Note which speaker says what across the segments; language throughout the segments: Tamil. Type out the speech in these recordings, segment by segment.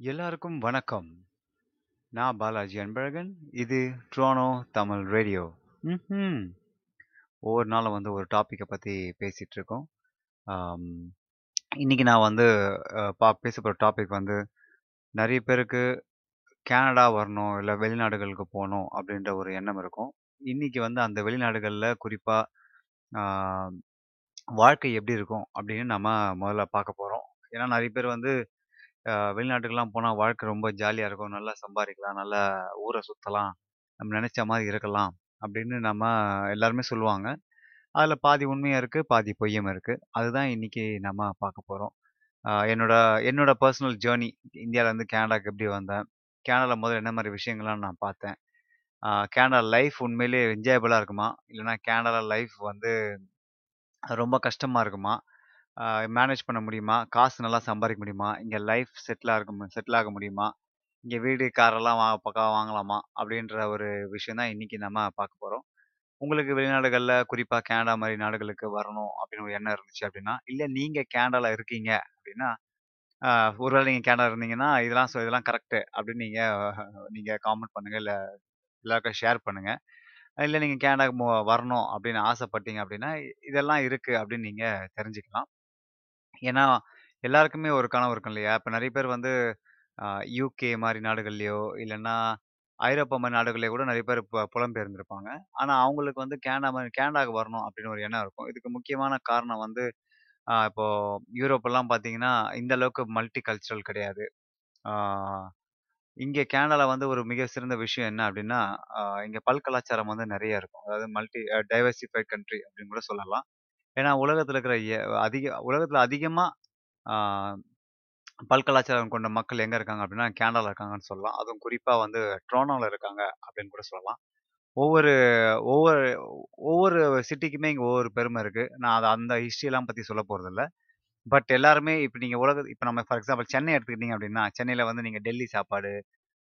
Speaker 1: எல்லாருக்கும் வணக்கம். நான் பாலாஜி அன்பழகன். இது ட்ரோனோ தமிழ் ரேடியோ. ம் ஒவ்வொரு நாளும் வந்து ஒரு டாப்பிக்கை பற்றி பேசிகிட்டு இருக்கோம். இன்றைக்கி இன்னைக்கு நான் வந்து பா பேச போகிற டாபிக் வந்து நிறைய பேருக்கு கனடா வரணும், இல்லை வெளிநாடுகளுக்கு போகணும் அப்படின்ற ஒரு எண்ணம் இருக்கும். இன்றைக்கி வந்து அந்த வெளிநாடுகளில் குறிப்பாக வாழ்க்கை எப்படி இருக்கும் அப்படின்னு நம்ம முதல்ல பார்க்க போகிறோம் ஏன்னா நிறைய பேர் வந்து வெளிநாட்டுக்கெல்லாம் போனால் வாழ்க்கை ரொம்ப ஜாலியாக இருக்கும். நல்லா சம்பாதிக்கலாம் நல்லா ஊரை சுற்றலாம் நம்ம நினச்ச மாதிரி இருக்கலாம் அப்படின்னு நம்ம எல்லாருமே சொல்லுவாங்க. அதில் பாதி உண்மையும் இருக்குது பாதி பொய்யும் இருக்குது அதுதான் இன்னைக்கு நம்ம பார்க்க போகிறோம் என்னோட என்னோட பர்சனல் ஜேர்னி இந்தியாவிலேருந்து கேனடாக்கு எப்படி வந்தேன்? கேனடாவில் முதல்ல என்ன மாதிரி விஷயங்கள்லாம் நான் பார்த்தேன்? கேனடா லைஃப் உண்மையிலே என்ஜாயபிளாக இருக்குமா? இல்லைனா கேனடா லைஃப் வந்து ரொம்ப கஷ்டமாக இருக்குமா? மேனேஜ் பண்ண முடியுமா? காசு நல்லா சம்பாதிக்க முடியுமா? இங்கே லைஃப் செட்டில் ஆக மு செட்டில் ஆக முடியுமா? இங்கே வீடு, காரெல்லாம் வா பக்கம் வாங்கலாமா? அப்படின்ற ஒரு விஷயம் தான் இன்றைக்கி நம்ம பார்க்க போகிறோம் உங்களுக்கு வெளிநாடுகளில் குறிப்பாக கேனடா மாதிரி நாடுகளுக்கு வரணும் அப்படின்னு ஒரு எண்ணம் இருந்துச்சு அப்படின்னா, இல்லை நீங்கள் கேனடாவில் இருக்கீங்க அப்படின்னா, ஒருவேளை நீங்கள் கேனடா இருந்தீங்கன்னா, இதெல்லாம் ஸோ இதெல்லாம் கரெக்டு அப்படின்னு நீங்கள் நீங்கள் காமெண்ட் பண்ணுங்கள் இல்லை எல்லாருக்கும் ஷேர் பண்ணுங்கள் இல்லை நீங்கள் கேனடாக்கு வரணும் அப்படின்னு ஆசைப்பட்டீங்க அப்படின்னா, இதெல்லாம் இருக்குது அப்படின்னு நீங்கள் தெரிஞ்சுக்கலாம். ஏன்னா, எல்லாருக்குமே ஒரு கனவு இருக்கும் இல்லையா? இப்ப நெறைய பேர் வந்து அ, யுகே மாரி நாடுகள்லயோ, இல்லன்னா ஐரோப்பா மாரி நாடுகள்லயோ கூட நெறைய பேர் பு புலம்பெயர்ந்திருப்பாங்க. ஆனா, அவங்களுக்கு வந்து கேனடா மாரி கேனடாக்கு வரணும் அப்படின்னு ஒரு எண்ணம் இருக்கும். இதுக்கு முக்கியமான காரணம் வந்து, அ, இப்போ யூரோப்பெல்லாம் பார்த்தீங்கன்னா, இந்த அளவுக்கு மல்டி கல்ச்சுரல் கிடையாது. ஆ, இங்க வந்து ஒரு மிக சிறந்த விஷயம் என்ன அப்படின்னா, அ, இங்க பல்கலாச்சாரம் வந்து நெறைய இருக்கும். அதாவது மல்டி அ, டைவர்சிஃபைட் கண்ட்ரி அப்படின்னு கூட சொல்லலாம். ஏன்னா, உலகத்துல இருக்கிற எ அதிக உலகத்துல அதிகமா ஆ, பல்கலாச்சாரம் கொண்ட மக்கள் எங்க இருக்காங்க அப்படின்னா, கனடால இருக்காங்கன்னு சொல்லலாம். அதுவும் குறிப்பா வந்து டொரண்டோல இருக்காங்க அப்படின்னு கூட சொல்லலாம். ஒவ்வொரு ஒவ்வொரு ஒவ்வொரு சிட்டிக்குமே இங்க ஒவ்வொரு பெருமை இருக்கு. நான் அத அந்த ஹிஸ்டரியலாம் பத்தி சொல்லப் போறதில்ல. பட் எல்லாருமே இப்ப நீங்க உலக இப்ப நம்ம ஃபார் எக்ஸாம்பிள் சென்னை எடுத்துக்கிட்டீங்க அப்படின்னா, சென்னையில வந்து நீங்க டெல்லி சாப்பாடு,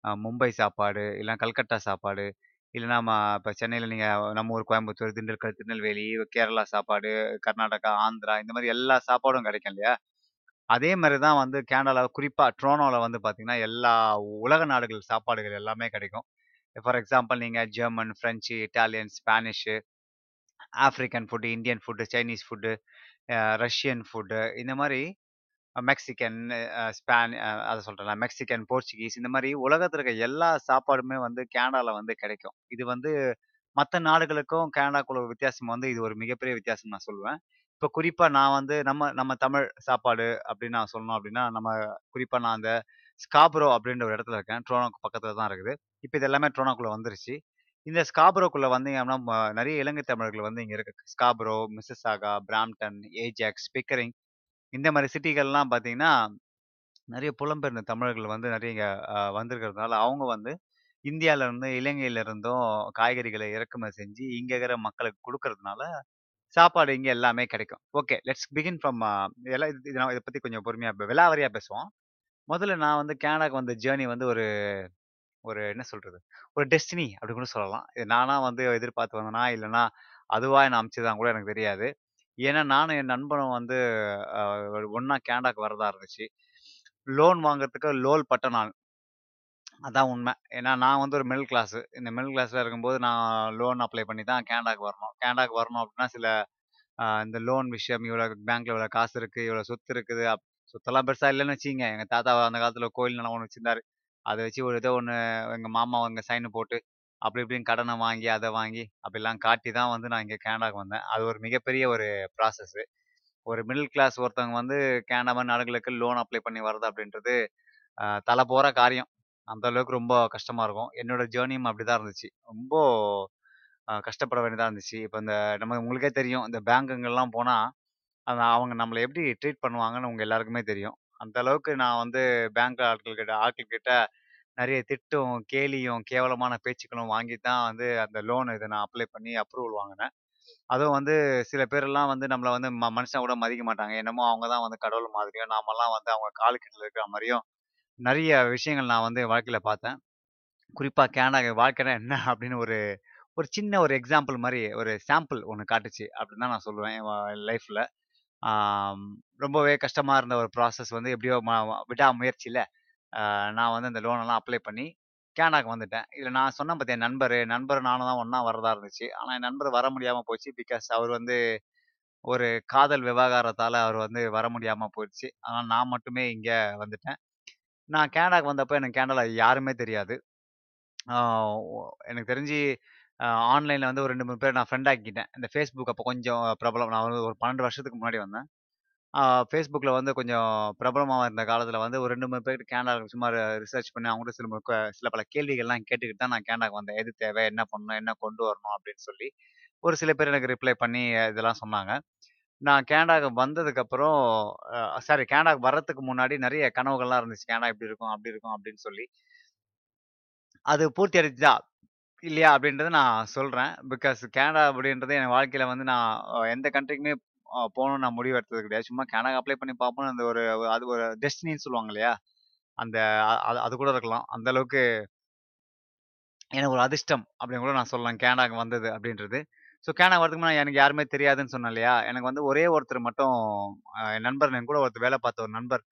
Speaker 1: அ, மும்பை சாப்பாடு, இல்ல கல்கத்தா சாப்பாடு, இல்லைன்னா ம இப்போ சென்னையில் நீங்கள் நம்ம ஊர் கோயம்புத்தூர், திண்டுக்கல், திருநெல்வேலி, கேரளா சாப்பாடு, கர்நாடகா, ஆந்திரா இந்த மாதிரி எல்லா சாப்பாடும் கிடைக்கும் இல்லையா? அதே மாதிரி தான் வந்து கேனடாவில் குறிப்பாக ட்ரோனோவில் வந்து பார்த்தீங்கன்னா, எல்லா உலக நாடுகள் சாப்பாடுகள் எல்லாமே கிடைக்கும். ஃபார் எக்ஸாம்பிள் நீங்கள் German, French Italian, Spanish, African food Indian food Chinese food Russian food இந்த மாதிரி மெக்சிகன், அ, ஸ்பான் அ, அத சொல்றேன்ல மெக்சிகன், போர்ச்சுகீஸ் இந்த மாரி உலகத்துல இருக்க எல்லா சாப்பாடுமே வந்து கனடால வந்து கிடைக்கும். இது வந்து மத்த நாடுகளுக்கும் கனடாக்குள்ள ஒரு வித்தியாசம் வந்து இது ஒரு மிகப்பெரிய வித்தியாசம் நான் சொல்லுவேன். இப்ப குறிப்பா நான் வந்து நம்ம நம்ம தமிழ் சாப்பாடு அப்படின்னு நான் சொல்லணும் அப்படின்னா, நம்ம குறிப்பா நான் அந்த ஸ்காப்ரோ அப்படின்ற ஒரு இடத்துல இருக்கேன். டொரண்டோக்கு பக்கத்துல தான் இருக்குது. இப்ப இது எல்லாமே டொரண்டோக்குள்ள வந்துருச்சு. இந்த ஸ்காப்ரோக்குள்ளே வந்தீங்க அப்படின்னா, ம நிறைய இலங்கை தமிழர்கள் வந்து இங்க இருக்கு. Scarborough, Mississauga, Brampton, Ajax, Pickering இந்த மாதிரி சிட்டிகள்லாம் பார்த்தீங்கன்னா, நிறைய புலம்பெயர்ந்த தமிழர்கள் வந்து நிறைய இங்க அ, வந்திருக்கிறதுனால, அவங்க வந்து இந்தியால இருந்து, இலங்கையில இருந்தும் இறக்குமதி செஞ்சு இங்க இருக்கிற மக்களுக்கு குடுக்கறதுனால, சாப்பாடு இங்க எல்லாமே கிடைக்கும். Okay. Let's begin from uh இதெல்லாம் இது இது நான் இத பத்தி கொஞ்சம் பொறுமையா ப விலாவாரியா பேசுவோம். முதல்ல நான் வந்து கனடாக்கு வந்த ஜர்னி வந்து ஒரு ஒரு என்ன சொல்றது? ஒரு டெஸ்டினி அப்படின்னு கூட சொல்லலாம். இது நானா வந்து எதிர்பார்த்து வந்தேனா, இல்லன்னா அதுவா என்ன அனுப்பிச்சதான்னு கூட எனக்கு தெரியாது. ஏன்னா நானும் என் நண்பனும் வந்து ஒன்றா ஒண்ணா வரதா இருந்துச்சு. லோன் வாங்குறதுக்கு லோல் பட்ட நான். அதான் உண்மை. ஏன்னா நான் வந்து ஒரு மிடில் கிளாஸ். இந்த மிடில் கிளாஸ்ல இருக்கும்போது நான் லோன் அப்ளை பண்ணி தான் கனடாக்கு வரணும். கனடாக்கு வரணும் அப்படின்னா சில அ, இந்த லோன் விஷயம் இவ்வளோ பேங்க்ல இவ்வளோ காசு இருக்கு, இவ்வளோ சொத்து இருக்குது. அப் சொத்தெல்லாம் பெருசா இல்லன்னு வச்சுக்கங்க. எங்க தாத்தா அந்த காலத்துல கோயில் நிலம் ஒண்ணு வச்சிருந்தாரு. அத வச்சு ஒரு ஏதோ ஒண்ணு எங்க மாமா அங்க சைன் போட்டு, அப்படி இப்படின்னு கடனை வாங்கி, அத வாங்கி, அப்படிலாம் காட்டி தான் வந்து நான் இங்க கனடாக்கு வந்தேன். அது ஒரு மிகப்பெரிய ஒரு ப்ராசஸ். ஒரு மிடில் கிளாஸ் ஒருத்தவங்க வந்து கனடா மாரி நாடுகளுக்கு லோன் அப்ளை பண்ணி வர்றது அப்படின்றது, அ, தல போற காரியம். அந்த அளவுக்கு ரொம்ப கஷ்டமா இருக்கும். என்னோட ஜர்னியும் அப்படிதான் இருந்துச்சு. ரொம்ப அ, கஷ்டப்பட வேண்டியதா இருந்துச்சு. இப்ப இந்த நம்ம உங்களுக்கே தெரியும். இந்த பேங்குங்கலாம் போனா, அது அவங்க நம்மள எப்படி ட்ரீட் பண்ணுவாங்கன்னு உங்க எல்லாருக்குமே தெரியும். அந்த அளவுக்கு நான் வந்து பேங்க் ஆட்கள் ஆட்கள்கிட்ட ஆட்கள் நிறைய திட்டும், கேலியும், கேவலமான பேச்சுக்களும் வாங்கி தான் வந்து அந்த லோன் இத நான் அப்ளை பண்ணி அப்ரூவல் வாங்குனேன். அதுவும் வந்து சில பேரெல்லாம் வந்து நம்மள வந்து ம மனுஷனா கூட மதிக்க மாட்டாங்க. என்னமோ அவங்க தான் வந்து கடவுள் மாதிரியும், நாமெல்லாம் வந்து அவங்க காலுக்கீழ இருக்கிற மாரியும், நெறைய விஷயங்கள் நான் வந்து வாழ்க்கையில பார்த்தேன். குறிப்பா கேனா வாழ்க்கைனா என்ன அப்படின்னு ஒரு ஒரு சின்ன ஒரு எக்ஸாம்பிள் மாரி ஒரு சாம்பிள் ஒண்ணு காட்டுச்சு அப்படின்னு தான் நான் சொல்லுவேன் என் வ லைஃப்ல. ஆம், ரொம்பவே கஷ்டமா இருந்த ஒரு ப்ராசஸ் வந்து எப்படியோ ம விடாமுயற்சியில நான் வந்து அந்த லோனெல்லாம் அப்ளை பண்ணி கேனாக்கு வந்துட்டேன். இதில் நான் சொன்னேன் பாத்தியா என் நண்பர் நண்பர் நானும் தான் ஒன்றா வரதா இருந்துச்சு. ஆனால் என் நண்பர் வர முடியாமல் போச்சு. பிகாஸ் அவர் வந்து ஒரு காதல் விவகாரத்தால் அவர் வந்து வர முடியாமல் போயிடுச்சு. ஆனால் நான் மட்டுமே இங்கே வந்துட்டேன். நான் கேனடாக்கு வந்தப்போ எனக்கு கேனடால யாருமே தெரியாது. எனக்கு தெரிஞ்சு ஆன்லைனில் வந்து ஒரு ரெண்டு மூணு பேர் நான் ஃப்ரெண்ட் ஆக்கிட்டேன். இந்த ஃபேஸ்புக் அப்போ கொஞ்சம் பிரபலம். நான் வந்து ஒரு 12 வருஷத்துக்கு முன்னாடி வந்தேன். ஃபேஸ்புக்கில் வந்து கொஞ்சம் பிரபலமாக இருந்த காலத்தில் வந்து ஒரு 2, 3 பேர்கிட்ட கேனடால சும்மா ரிசர்ச் பண்ணி அவங்ககிட்ட சில சில பல கேள்விகள்லாம் கேட்டுக்கிட்டு தான் நான் கேனடாக்கு வந்தேன். எது தேவை? என்ன பண்ணணும்? என்ன கொண்டு வரணும்? அப்படின்னு சொல்லி. ஒரு சில பேர் எனக்கு ரிப்ளை பண்ணி இதெல்லாம் சொன்னாங்க. நான் கேனடாக்கு வந்ததுக்கப்புறம் சாரி கேனடாக்கு வர்றதுக்கு முன்னாடி நிறைய கனவுகள்லாம் இருந்துச்சு. கேனடா இப்படி இருக்கும், அப்படி இருக்கும் அப்படின்னு சொல்லி. அது பூர்த்தி அடைஞ்சுதா? இல்லையா? அப்படின்றத நான் சொல்கிறேன் பிகாஸ் கேனடா அப்படின்றது என் வாழ்க்கையில் வந்து நான் எந்த கண்ட்ரிக்குமே போகணும்னு நான் முடிவு எடுத்தது கிடையாது. சும்மா கேனடாக்கு அப்ளை பண்ணி பார்ப்போம் அந்த ஒரு அது ஒரு டெஸ்டினின்னு சொல்லுவாங்க இல்லையா? அந்த அது அது கூட இருக்கலாம். அந்த அளவுக்கு எனக்கு ஒரு அதிர்ஷ்டம் அப்படின்னு கூட நான் சொல்லலாம். கேனடாக்கு வந்தது அப்படின்றது. ஸோ கேனடா வரதுக்கு நான் எனக்கு யாருமே தெரியாதுன்னு சொன்னேன் இல்லையா? எனக்கு வந்து ஒரே ஒருத்தர் மட்டும் என் நண்பர் என் கூட ஒருத்தர் வேலை பார்த்த ஒரு நண்பர்.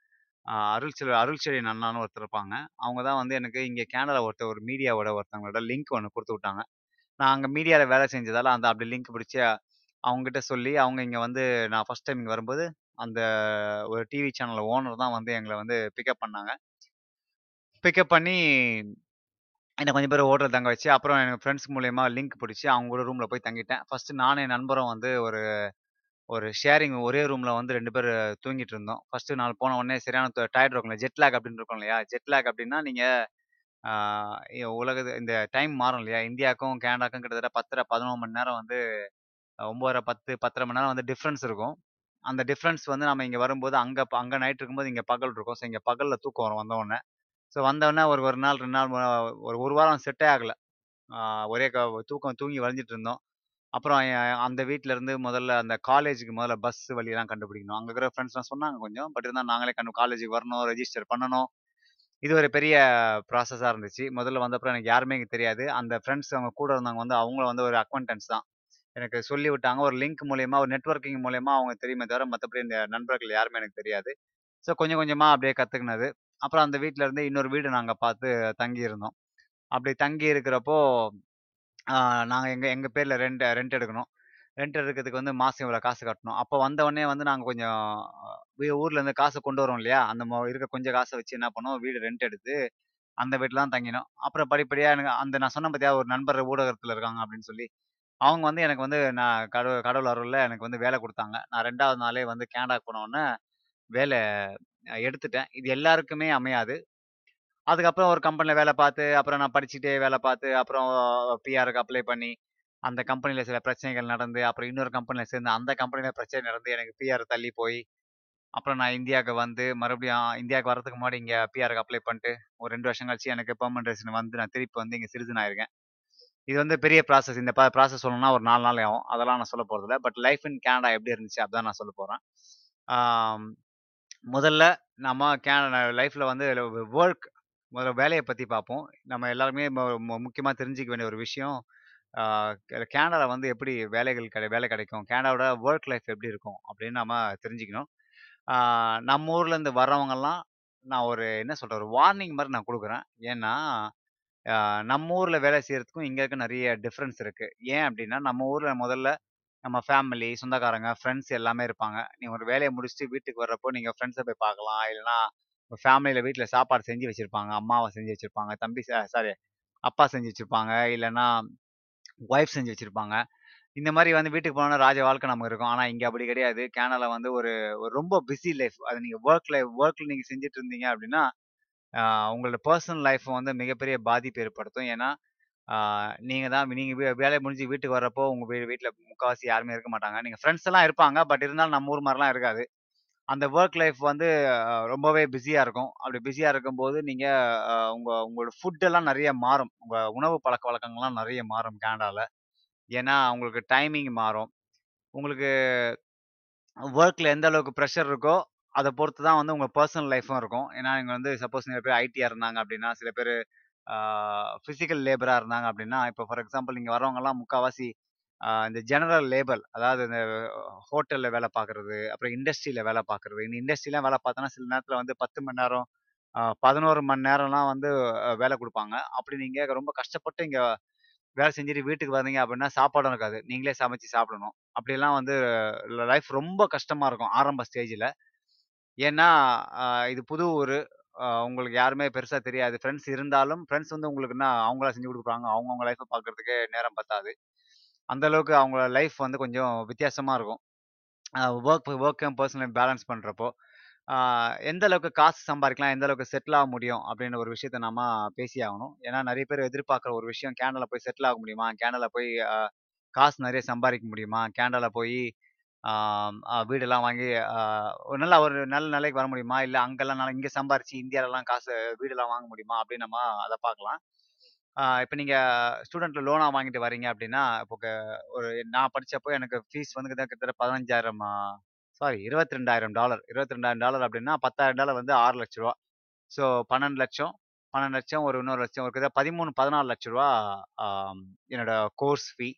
Speaker 1: அருள் செல் அருள் அருள்செழியன் அண்ணான்னு ஒருத்தர் இருப்பாங்க. அவங்க தான் வந்து எனக்கு இங்கே கேனடால ஒருத்தர் ஒரு மீடியாவோட ஒருத்தவங்களோட லிங்க் ஒன்று கொடுத்து விட்டாங்க. நான் அங்கே மீடியாவில் வேலை செஞ்சதால அந்த அப்படி லிங்க் பிடிச்சி அவங்ககிட்ட சொல்லி அவங்க இங்க வந்து நான் ஃபர்ஸ்ட் டைம் இங்க வரும்போது, அந்த ஒரு டிவி சேனல் ஓனர் தான் வந்து எங்கள வந்து பிக்கப் பண்ணாங்க. பிக்கப் பண்ணி என்ன கொஞ்சம் பேர ஹோட்டல்ல தங்க வச்சு, அப்புறம் எனக்கு ஃப்ரெண்ட்ஸ் மூலியமா லிங்க் பிடிச்சி அவங்க கூட ரூம்ல போய் தங்கிட்டேன். ஃபர்ஸ்ட் நானும் என் நண்பரும் வந்து ஒரு ஒரு ஷேரிங் ஒரே ரூம்ல வந்து 2 பேரு தூங்கிட்டு இருந்தோம். ஃபஸ்ட்டு நாள் போன உடனே சரியான ட டயர்ட் இருக்கும்ல. ஜெட் லேக் அப்படின்னு இருக்கும் இல்லையா? ஜெட் லேக் அப்படின்னா நீங்க ஆ உலகத்து இந்த டைம் மாறும் இல்லையா? இந்தியாவுக்கும், கேனடாக்கும் கிட்டத்தட்ட 10 1/2 11 மணி நேரம் வந்து 9 10 10 1/2 மணி நேரம் வந்து டிஃப்ரென்ஸ் இருக்கும். அந்த டிஃப்ரென்ஸ் வந்து நம்ம இங்கே வரும்போது அங்கே அங்கே நைட் இருக்கும்போது இங்கே பகல் இருக்கும். ஸோ இங்கே பகலில் தூக்கம் வரும் வந்தவுடனே ஸோ வந்தவுடனே ஒரு ஒரு நாள் ரெண்டு நாள் ஒரு ஒரு வாரம் செட்டே ஆகலை ஒரே க தூக்கம் தூங்கி வழிஞ்சிட்டு இருந்தோம். அப்புறம் அந்த வீட்டிலேருந்து இருந்து முதல்ல அந்த காலேஜுக்கு முதல்ல பஸ் வழியெல்லாம் கண்டுபிடிக்கணும். அங்கே இருக்கிற ஃப்ரெண்ட்ஸ்லாம் சொன்னாங்க கொஞ்சம். பட் இருந்தால் நாங்களே கண்டு காலேஜுக்கு வரணும், ரெஜிஸ்டர் பண்ணணும். இது ஒரு பெரிய ப்ராசஸாக இருந்துச்சு. முதல்ல வந்தப்பறம் எனக்கு யாருமே இங்க தெரியாது. அந்த ஃப்ரெண்ட்ஸ் அவங்க கூட இருந்தவங்க வந்து அவங்களும் வந்து ஒரு அக்வன்டன்ஸ் தான். எனக்கு சொல்லி விட்டாங்க. ஒரு லிங்க் மூலியமா, ஒரு நெட்வொர்க்கிங் மூலியமா அவங்க தெரியுமே தவிர, மத்தபடி இந்த நண்பர்கள் யாருமே எனக்கு தெரியாது. ஸோ கொஞ்சம் கொஞ்சமா அப்படியே கத்துக்கினது. அப்புறம் அந்த வீட்ல இருந்து இன்னொரு வீடு நாங்க பார்த்து தங்கியிருந்தோம் அப்படி தங்கி இருக்கிறப்போ, ஆ நாங்க எங்க எங்க பேர்ல ரெண்ட் ரெண்ட் எடுக்கணும். ரெண்ட் எடுக்கிறதுக்கு வந்து மாசம் இவ்வளோ காசு கட்டணும். அப்போ வந்தவொடனே வந்து நாங்க கொஞ்சம் ஊர்லேருந்து ஊர்ல இருந்து காசு கொண்டு வரோம் இல்லையா? அந்த மொ இருக்க கொஞ்சம் காசை வச்சு என்ன பண்ணோம், வீடு ரெண்ட் எடுத்து அந்த வீட்ல தான் தங்கினோம். அப்புறம் படிப்படியா எனக்கு அந்த நான் சொன்னேன் பார்த்தியா, ஒரு நண்பர் ஊடகத்தில் இருக்காங்க அப்படின்னு சொல்லி. அவங்க வந்து எனக்கு வந்து நான் கடவுள் கடவுள் அருள்ல எனக்கு வந்து வேலை கொடுத்தாங்க நான் ரெண்டாவது நாளே வந்து கேனடாக்கு போனோடனே வேலை எடுத்துட்டேன். இது எல்லாருக்குமே அமையாது. அதுக்கப்புறம் ஒரு கம்பெனியில் வேலை பார்த்து, அப்புறம் நான் படிச்சுட்டே வேலை பார்த்து, அப்புறம் பிஆருக்கு அப்ளை பண்ணி, அந்த கம்பெனியில் சில பிரச்சனைகள் நடந்து, அப்புறம் இன்னொரு கம்பெனியில் சேர்ந்து, அந்த கம்பெனியில் பிரச்சனை நடந்து எனக்கு பிஆர் தள்ளி போய், அப்புறம் நான் இந்தியாவுக்கு வந்து மறுபடியும் இந்தியாவுக்கு வரதுக்கு முன்னாடி இங்கே பிஆருக்கு அப்ளை பண்ணிட்டு, ஒரு ரெண்டு வருஷம் கழிச்சு எனக்கு பெர்மனன்ட் ரெசிடென்ட் வந்து நான் திருப்பி வந்து இங்கே சிட்டிசன் ஆயிருக்கேன். இது வந்து பெரிய ப்ராசஸ். இந்த ப ப்ராசஸ் சொல்லணும்னா ஒரு நாலு நாள் ஆகும். அதெல்லாம் நான் சொல்லப் போகிறதில்ல பட் லைஃப் இன் கேனடா எப்படி இருந்துச்சு? அதான் நான் சொல்ல போகிறேன் முதல்ல நம்ம கேனடா லைஃப்பில் வந்து ஒர்க் முதல்ல வேலையை பற்றி பார்ப்போம். நம்ம எல்லாருமே முக்கியமாக தெரிஞ்சிக்க தெரிஞ்சுக்க வேண்டிய ஒரு விஷயம், ஆ வந்து எப்படி வேலைகள் கிடை வேலை கிடைக்கும்? கேனடாவோட ஒர்க் லைஃப் எப்படி இருக்கும்? அப்படின்னு நம்ம தெரிஞ்சுக்கணும். நம்ம ஊர்லேருந்து வர்றவங்கெல்லாம் நான் ஒரு என்ன சொல்றது? ஒரு வார்னிங் மாதிரி நான் கொடுக்குறேன் ஏன்னா, நம்ம ஊர்ல வேலை செய்கிறதுக்கும் இங்க இருக்க நிறைய டிஃப்ரென்ஸ் இருக்கு. ஏன் அப்படின்னா, நம்ம ஊர்ல முதல்ல நம்ம ஃபேமிலி, சொந்தக்காரங்க, ஃப்ரெண்ட்ஸ் எல்லாமே இருப்பாங்க. நீங்க ஒரு வேலைய முடிச்சுட்டு வீட்டுக்கு வர்றப்போ, நீங்க ஃப்ரெண்ட்ஸ போய் பார்க்கலாம். இல்லன்னா, ஃபேமிலியில் வீட்ல சாப்பாடு செஞ்சு வச்சிருப்பாங்க. அம்மாவ செஞ்சு வச்சிருப்பாங்க. தம்பி ச சாரி அப்பா செஞ்சு வச்சிருப்பாங்க. இல்லன்னா, ஒய்ஃப் செஞ்சு வச்சிருப்பாங்க. இந்த மாரி வந்து வீட்டுக்கு போனோம்னா ராஜ வாழ்க்கை நமக்கு இருக்கும். ஆனா இங்க அப்படி கிடையாது. கேனடால வந்து ஒரு ஒரு ரொம்ப பிஸி லைஃப். அது நீங்க ஒர்க் லைஃப் ஒர்க்கில் நீங்க செஞ்சுட்டு இருந்தீங்க அப்படின்னா, உங்களோட பர்சனல் லைஃப் வந்து மிகப்பெரிய பாதிப்பு ஏற்படுத்தும். ஏன்னா, நீங்கள் தான் நீங்கள் வே வேலை முடிஞ்சு வீட்டுக்கு வர்றப்போ, உங்கள் வீ வீட்டில் முக்கால்வாசி யாருமே இருக்க மாட்டாங்க. நீங்கள் ஃப்ரெண்ட்ஸ் எல்லாம் இருப்பாங்க. பட் இருந்தாலும் நம்ம ஊர் மாரிலாம் இருக்காது. அந்த ஒர்க் லைஃப் வந்து ரொம்பவே பிஸியாக இருக்கும். அப்படி பிஸியாக இருக்கும்போது, நீங்கள் உங்கள் உங்களோட ஃபுட்டெல்லாம் நிறைய மாறும். உங்கள் உணவு பழக்க வழக்கங்கள்லாம் நிறைய மாறும் கேனடாவில் ஏன்னா, உங்களுக்கு டைமிங் மாறும். உங்களுக்கு ஒர்க்கில் எந்த அளவுக்கு ப்ரெஷர் இருக்கோ, அதை பொறுத்து தான் வந்து உங்கள் பர்சனல் லைஃப்பும் இருக்கும். ஏன்னா, இங்கே வந்து சப்போஸ் சில பேர் ஐடியாக இருந்தாங்க அப்படின்னா, சில பேர் ஃபிசிக்கல் லேபராக இருந்தாங்க அப்படின்னா, இப்போ ஃபார் எக்ஸாம்பிள் இங்கே வரவங்கலாம் முக்கால்வாசி இந்த ஜெனரல் லேபர் அதாவது இந்த ஹோட்டலில் வேலை பார்க்குறது, அப்புறம் இண்டஸ்ட்ரியில் வேலை பார்க்குறது. இந்த இண்டஸ்ட்ரிலாம் வேலை பார்த்தோன்னா சில நேரத்தில் வந்து 10 மணி நேரம், அ 11 மணி நேரம்லாம் வந்து வேலை கொடுப்பாங்க அப்படி நீங்கள் ரொம்ப கஷ்டப்பட்டு இங்கே வேலை செஞ்சுட்டு வீட்டுக்கு வந்தீங்க அப்படின்னா, சாப்பாடும் இருக்காது. நீங்களே சமைச்சு சாப்பிடணும். அப்படியெல்லாம் வந்து லைஃப் ரொம்ப கஷ்டமாக இருக்கும் ஆரம்ப ஸ்டேஜில் ஏன்னா, அ இது புது ஊரு. அ உங்களுக்கு யாருமே பெருசா தெரியாது. ஃப்ரெண்ட்ஸ் இருந்தாலும், ஃப்ரெண்ட்ஸ் வந்து உங்களுக்குன்னா அவங்களா செஞ்சு குடுப்பாங்க. அவங்கவங்க லைஃப்ப பார்க்கறதுக்கே நேரம் பத்தாது. அந்த அளவுக்கு அவங்க லைஃப் வந்து கொஞ்சம் வித்தியாசமா இருக்கும். அ வொர்க் வொர்க்கும் பேலன்ஸ் பண்றப்போ, ஆ எந்த அளவுக்கு காசு சம்பாரிக்கலாம், எந்த அளவுக்கு செட்டில் ஆக முடியும் அப்படின்னு ஒரு விஷயத்த நாம பேசியாகணும் ஏன்னா நெறைய பேர் எதிர்பார்க்குற ஒரு விஷயம் கேனடால போய் செட்டில் ஆக முடியுமா? கேனடால போய் அ காசு நெறைய சம்பாரிக்க முடியுமா? கேனடால போயி ஆம் அ வீடெல்லாம் வாங்கி அ ஒரு நல்ல ஒரு நல்ல நிலைக்கு வர முடியுமா? இல்ல அங்கெல்லாம் நல்லா இங்க சம்பாரிச்சு இந்தியாலலாம் காசு வீடெல்லாம் வாங்க முடியுமா? அப்படின்னு நம்ம அத பார்க்கலாம். ஆ இப்ப நீங்க லோனாக லோனா வாங்கிட்டு வரீங்க அப்படின்னா, இப்போ க ஒரு நான் படிச்சப்போ எனக்கு ஃபீஸ் வந்து கிட்டத்தட்ட 15,000 சாரி $22,000 $22,000 அப்படின்னா $10,000 வந்து ரூ. 6,00,000 ஸோ 12,00,000 12,00,000 ஒரு இன்னொரு லட்சம் ஒரு கிட்ட 13, 14,00,000 ஆம் என்னோட கோர்ஸ் ஃபீ.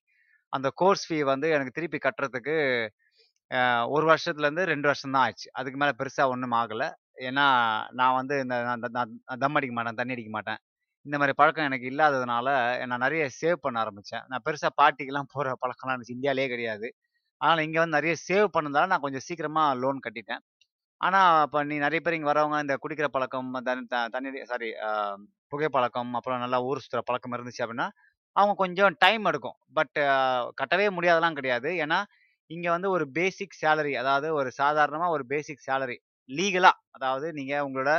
Speaker 1: அந்த கோர்ஸ் ஃபீ வந்து எனக்கு திருப்பி கட்டுறதுக்கு ஒரு வருஷத்துலேருந்து ரெண்டு வருஷம் தான் ஆச்சு. அதுக்கு மேலே பெருசாக ஒன்றும் ஆகலை ஏன்னா, நான் வந்து இந்த நான் தம் அடிக்க மாட்டேன், தண்ணி அடிக்க மாட்டேன். இந்த மாதிரி பழக்கம் எனக்கு இல்லாததுனால, நான் நிறைய சேவ் பண்ண ஆரம்பித்தேன் நான் பெருசாக பார்ட்டிக்கெலாம் போகிற பழக்கம்லாம் எனக்கு இந்தியாவிலே கிடையாது. ஆனால் இங்கே வந்து நிறைய சேவ் பண்ணதால நான் கொஞ்சம் சீக்கிரமாக லோன் கட்டிட்டேன். ஆனால் இப்போ நீ நிறைய பேர் இங்கே வரவங்க இந்த குடிக்கிற பழக்கம், த தண்ணி சாரி புகைப்பழக்கம், அப்புறம் நல்லா ஊர் சுற்றுற பழக்கம் இருந்துச்சு அப்படின்னா, அவங்க கொஞ்சம் டைம் எடுக்கும். பட் கட்டவே முடியாதெல்லாம் கிடையாது. ஏன்னா, இங்கே வந்து ஒரு பேசிக் சேலரி அதாவது ஒரு சாதாரணமாக ஒரு பேசிக் சேலரி லீகலாக அதாவது நீங்கள் உங்களோட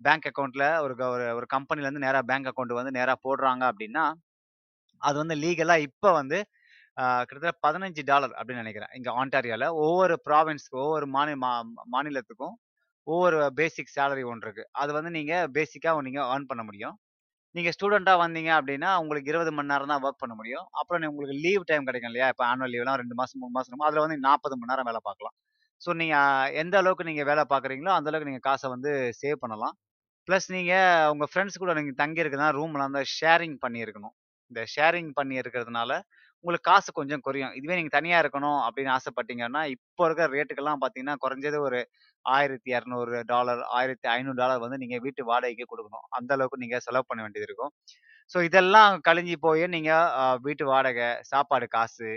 Speaker 1: பேங்க் அக்கௌண்ட்டில் ஒரு க ஒரு ஒரு கம்பெனிலேருந்து நேராக பேங்க் அக்கௌண்ட் வந்து நேராக போடுறாங்க அப்படின்னா, அது வந்து லீகலாக இப்போ வந்து கிட்டத்தட்ட $15 அப்படின்னு நினைக்கிறேன் இங்கே ஆண்டாரியாவில் ஒவ்வொரு ப்ராவின்ஸ்க்கு ஒவ்வொரு மாநி மா மாநிலத்துக்கும் ஒவ்வொரு பேசிக் சேலரி ஒன்று இருக்குது அது வந்து நீங்கள் பேசிக்காக நீங்கள் ஏர்ன் பண்ண முடியும். நீங்கள் ஸ்டூடெண்ட்டாக வந்தீங்க அப்படின்னா, உங்களுக்கு 20 மணி நேரம் தான் ஒர்க் பண்ண முடியும். அப்புறம் உங்களுக்கு லீவ் டைம் கிடைக்கும் இல்லையா? இப்போ ஆனுவல் லீவ்லாம் ரெண்டு மாதம் மூணு மாதம் அதில் வந்து 40 மணி நேரம் வேலை பார்க்கலாம். ஸோ நீங்கள் எந்த அளவுக்கு நீங்கள் வேலை பார்க்குறீங்களோ, அந்த அளவுக்கு நீங்கள் காசை வந்து சேவ் பண்ணலாம். ப்ளஸ் நீங்கள் உங்க ஃப்ரெண்ட்ஸ் கூட நீங்கள் தங்கி ரூம்லாம் வந்து ஷேரிங் பண்ணியிருக்கணும் இந்த ஷேரிங் பண்ணி இருக்கிறதுனால, உங்களுக்கு காசு கொஞ்சம் குறையும். இதுவே நீங்க தனியாக இருக்கணும் அப்படின்னு ஆசைப்பட்டீங்கன்னா, இப்போ இருக்கிற ரேட்டுக்கெல்லாம் பார்த்தீங்கன்னா, குறைஞ்சது ஒரு $1,200 $1,500 வந்து நீங்கள் வீட்டு வாடகைக்கு கொடுக்கணும் அந்த அளவுக்கு நீங்கள் செலவு பண்ண வேண்டியது இருக்கும். ஸோ இதெல்லாம் கழிஞ்சு போய் நீங்கள் வீட்டு வாடகை, சாப்பாடு காசு,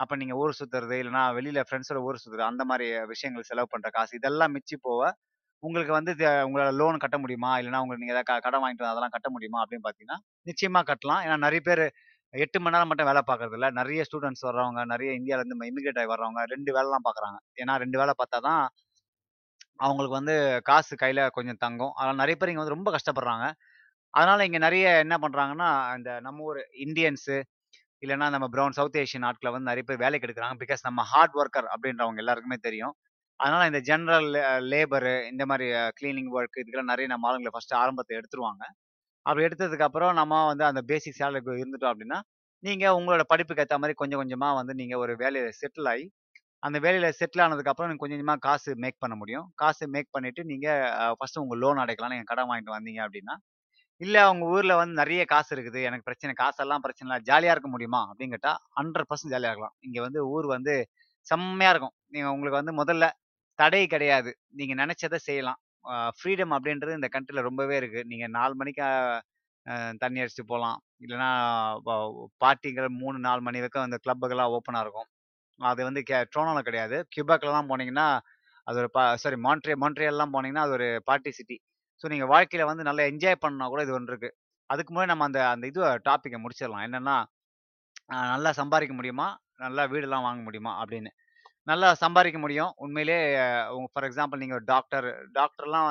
Speaker 1: அப்போ நீங்கள் ஊர் சுற்றுறது இல்லைனா வெளியில் ஃப்ரெண்ட்ஸோட ஊர் சுத்துறது, அந்த மாதிரி விஷயங்கள் செலவு பண்ணுற காசு, இதெல்லாம் மிச்சி போக, உங்களுக்கு வந்து உங்களால் லோன் கட்ட முடியுமா? இல்லைனா உங்களுக்கு நீங்கள் ஏதாவது க கடன் வாங்கிட்டு அதெல்லாம் கட்ட முடியுமா? அப்படின்னு பார்த்தீங்கன்னா, நிச்சயமாக கட்டலாம். ஏன்னா நிறைய பேர் எட்டு மணி நேரம் மட்டும் வேலை பார்க்கறதில்ல. நிறைய ஸ்டூடண்ட்ஸ் வர்றவங்க, நிறைய இந்தியாவிலேருந்து இமிகிரேட் ஆகி வர்றவங்க ரெண்டு வேலைலாம் பார்க்குறாங்க. ஏன்னா ரெண்டு வேலை பார்த்தா தான் அவங்களுக்கு வந்து காசு கையில் கொஞ்சம் தங்கும். அதனால் நிறைய பேர் இங்கே வந்து ரொம்ப கஷ்டப்படுறாங்க. அதனால் இங்கே நிறைய என்ன பண்ணுறாங்கன்னா இந்த நம்ம ஊர் இந்தியன்ஸு, இல்லைன்னா நம்ம ப்ரௌன் சவுத் ஏஷியன் ஆட்கள வந்து நிறைய பேர் வேலைக்கு எடுக்கிறாங்க பிகாஸ் நம்ம ஹார்ட் ஒர்க்கர் அப்படின்றவங்க எல்லாருக்குமே தெரியும். அதனால் இந்த ஜென்ரல் லே லேபரு இந்த மாதிரி கிளீனிங் ஒர்க் இதுக்கெல்லாம் நிறைய நம்ம ஆளுங்களை ஃபர்ஸ்ட்டு ஆரம்பத்தை எடுத்துருவாங்க. அப்படி எடுத்ததுக்கப்புறம் நம்ம வந்து அந்த பேசிக் சேலரி இருந்துட்டோம் அப்படின்னா, நீங்கள் உங்களோட படிப்புக்கு ஏற்ற மாதிரி கொஞ்சம் கொஞ்சமாக வந்து நீங்கள் ஒரு வேலையை செட்டில் ஆகி அந்த வேலையில் செட்டில் ஆனதுக்கு அப்புறம் கொஞ்சம் கொஞ்சமாக காசு மேக் பண்ண முடியும். காசு மேக் பண்ணிவிட்டு நீங்கள் ஃபஸ்ட்டு ஃபர்ஸ்ட்டு லோன் அடைக்கலாம். நீங்கள் கடன் வாங்கிட்டு வந்தீங்க அப்படின்னா. இல்லை அவங்க ஊரில் வந்து நிறைய காசு இருக்குது. எனக்கு பிரச்சனை காசெல்லாம் பிரச்சனை இல்லை ஜாலியாக இருக்க முடியுமா? அப்படின்னு கேட்டால் அண்ட்ரட் பர்சன்ட் ஜாலியாக இருக்கலாம். இங்கே வந்து ஊர் வந்து செம்மையாக இருக்கும். நீங்கள் உங்களுக்கு வந்து முதல்ல தடை கிடையாது. நீங்கள் நினச்சதை செய்யலாம். ஃப்ரீடம் அப்படின்றது இந்த கண்ட்ரியில் ரொம்பவே இருக்குது நீங்கள் நாலு மணிக்கு தண்ணி அடிச்சுட்டு போகலாம் இல்லைன்னா வ பார்ட்டிகள் 3, 4 மணி வரைக்கும் அந்த கிளப்புகள்லாம் ஓப்பனாக இருக்கும். அது வந்து கே ட்ரோனோவில் கிடையாது. கியூபெக்லலாம் போனீங்கன்னா, அது ஒரு பா சாரி மான்ட்ரே மான்ட்ரியால்லாம் போனீங்கன்னா, அது ஒரு பார்ட்டி சிட்டி. ஸோ நீங்கள் வாழ்க்கையில் வந்து நல்லா என்ஜாய் பண்ணால் கூட இது ஒன்று இருக்குது அதுக்கு முன்னாடி நம்ம அந்த அந்த இது டாப்பிக்கை முடிச்சிடலாம். என்னன்னா, நல்லா சம்பாதிக்க முடியுமா? நல்லா வீடெல்லாம் வாங்க முடியுமா? அப்படின்னு. நல்லா சம்பாதிக்க முடியும். உண்மையிலேயே உங்கள் ஃபார் எக்ஸாம்பிள் நீங்கள் ஒரு டாக்டர் டாக்டர்லாம்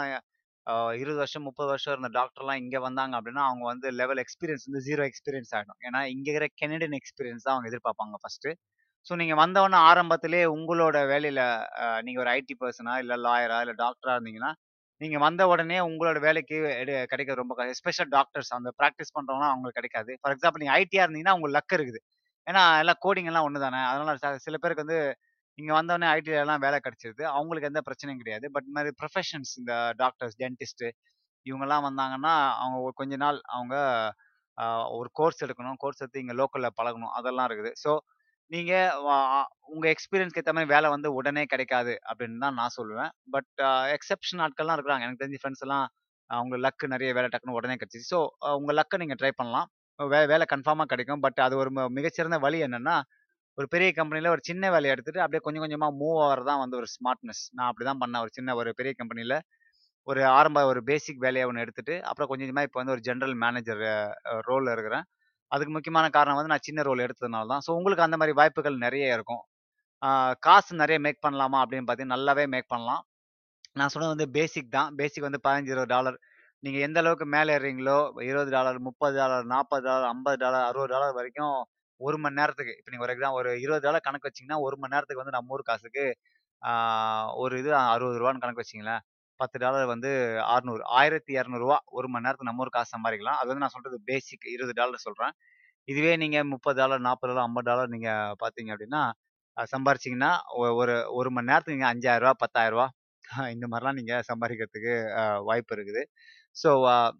Speaker 1: இருபது வருஷம், 30 வருஷம் இருந்த டாக்டர்லாம் இங்கே வந்தாங்க அப்படின்னா, அவங்க வந்து லெவல் எக்ஸ்பீரியன்ஸ் வந்து ஜீரோ எக்ஸ்பீரியன்ஸ் ஆகிடும் ஏன்னா, இங்கே இருக்கிற கெனடியன் எக்ஸ்பீரியன்ஸ் தான் அவங்க எதிர்பார்ப்பாங்க ஃபர்ஸ்ட்டு. ஸோ நீங்கள் வந்தவொடனே ஆரம்பத்திலே உங்களோட வேலையில் நீங்கள் ஒரு ஐடி பர்சனாக இல்லை லாயரா, இல்லை டாக்டரா இருந்தீங்கன்னா, நீங்கள் வந்த உடனே உங்களோட வேலைக்கு எடு கிடைக்கிறது ரொம்ப எஸ்பெஷல் டாக்டர்ஸ் அந்த ப்ராக்டிஸ் பண்றவங்கலாம் அவங்களுக்கு கிடைக்காது. ஃபார் எக்ஸாம்பிள் நீங்கள் ஐடியாக இருந்தீங்கன்னா, உங்களுக்கு லக் இருக்குது. ஏன்னா எல்லாம் கோடிங் எல்லாம் ஒன்று தானே. அதனால சில பேருக்கு வந்து இங்க வந்தோனே ஐடிலலாம் வேலை கிடைச்சிருது. அவங்களுக்கு எந்த பிரச்சனையும் கிடையாது. பட் மாதிரி ப்ரொஃபஷன்ஸ் இந்த டாக்டர்ஸ், டென்டிஸ்ட்டு இவங்கெல்லாம் வந்தாங்கன்னா, அவங்க கொஞ்ச நாள் அவங்க ஒரு கோர்ஸ் எடுக்கணும். கோர்ஸ் எடுத்து இங்கே லோக்கலில் பழகணும். அதெல்லாம் இருக்குது. ஸோ நீங்க வ உங்க எக்ஸ்பீரியன்ஸ்க்கு ஏத்த மாதிரி வேலை வந்து உடனே கிடைக்காது அப்படின்னு தான் நான் சொல்லுவேன். பட் எக்ஸப்ஷன் ஆட்கள்லாம் இருக்கிறாங்க. எனக்கு தெரிஞ்ச ஃப்ரெண்ட்ஸ் எல்லாம் அவங்க லக் நிறைய வேலை டக்குன்னு உடனே கிடைச்சிச்சு. ஸோ உங்க லக்க நீங்க ட்ரை பண்ணலாம். வே வேலை கன்ஃபார்மா கிடைக்கும். பட் அது ஒரு ம மிகச்சிறந்த வழி என்னன்னா, ஒரு பெரிய கம்பெனில ஒரு சின்ன வேலைய எடுத்துட்டு அப்படியே கொஞ்சம் கொஞ்சமா மூவ் ஆகுறது தான் வந்து ஒரு ஸ்மார்ட்னஸ். நான் அப்படிதான் பண்ணேன். ஒரு சின்ன ஒரு பெரிய கம்பெனில ஒரு ஆரம்ப ஒரு பேசிக் வேலையா ஒண்ணு எடுத்துட்டு, அப்புறம் கொஞ்சம் கொஞ்சமா இப்ப வந்து ஒரு ஜெனரல் மேனேஜர் ரோலில் ரோல்ல இருக்கிறேன். அதுக்கு முக்கியமான காரணம் வந்து நான் சின்ன ரோல் எடுத்ததுனால தான். ஸோ உங்களுக்கு அந்த மாதிரி வாய்ப்புகள் நிறைய இருக்கும். காசு நிறைய மேக் பண்ணலாமா அப்படின்னு பார்த்தீங்கன்னா, நல்லாவே மேக் பண்ணலாம். நான் சொன்னது வந்து பேசிக் தான். பேசிக் வந்து 15, 20 டாலர். நீங்கள் எந்த அளவுக்கு மேலே ஏறுறீங்களோ, $20, $30, $40, $50, $60 வரைக்கும் ஒரு மணி நேரத்துக்கு இப்போ நீங்கள் ஒரு எக்ஸாம் ஒரு $20 கணக்கு வச்சிங்கன்னா ஒரு மணி நேரத்துக்கு வந்து நம்ம ஊர் காசுக்கு ஒரு இது அறுபது ரூபான்னு கணக்கு பத்து டாலர் வந்து 600 ரூ. 1200 1 மணி நேரத்துக்கு நம்ம ஒரு காசு சம்பாதிக்கலாம் அது வந்து நான் சொல்றது பேசிக் $20 சொல்றேன். இதுவே நீங்க $30, $40, $50 நீங்க பார்த்தீங்க அப்படின்னா, சம்பாரிச்சிங்கன்னா ஒரு ஒரு மணி நேரத்துக்கு நீங்க ரூ. 5000 ரூ. 10000 இந்த மாதிரிலாம் நீங்க சம்பாதிக்கிறதுக்கு வாய்ப்பு இருக்குது. ஸோ சார்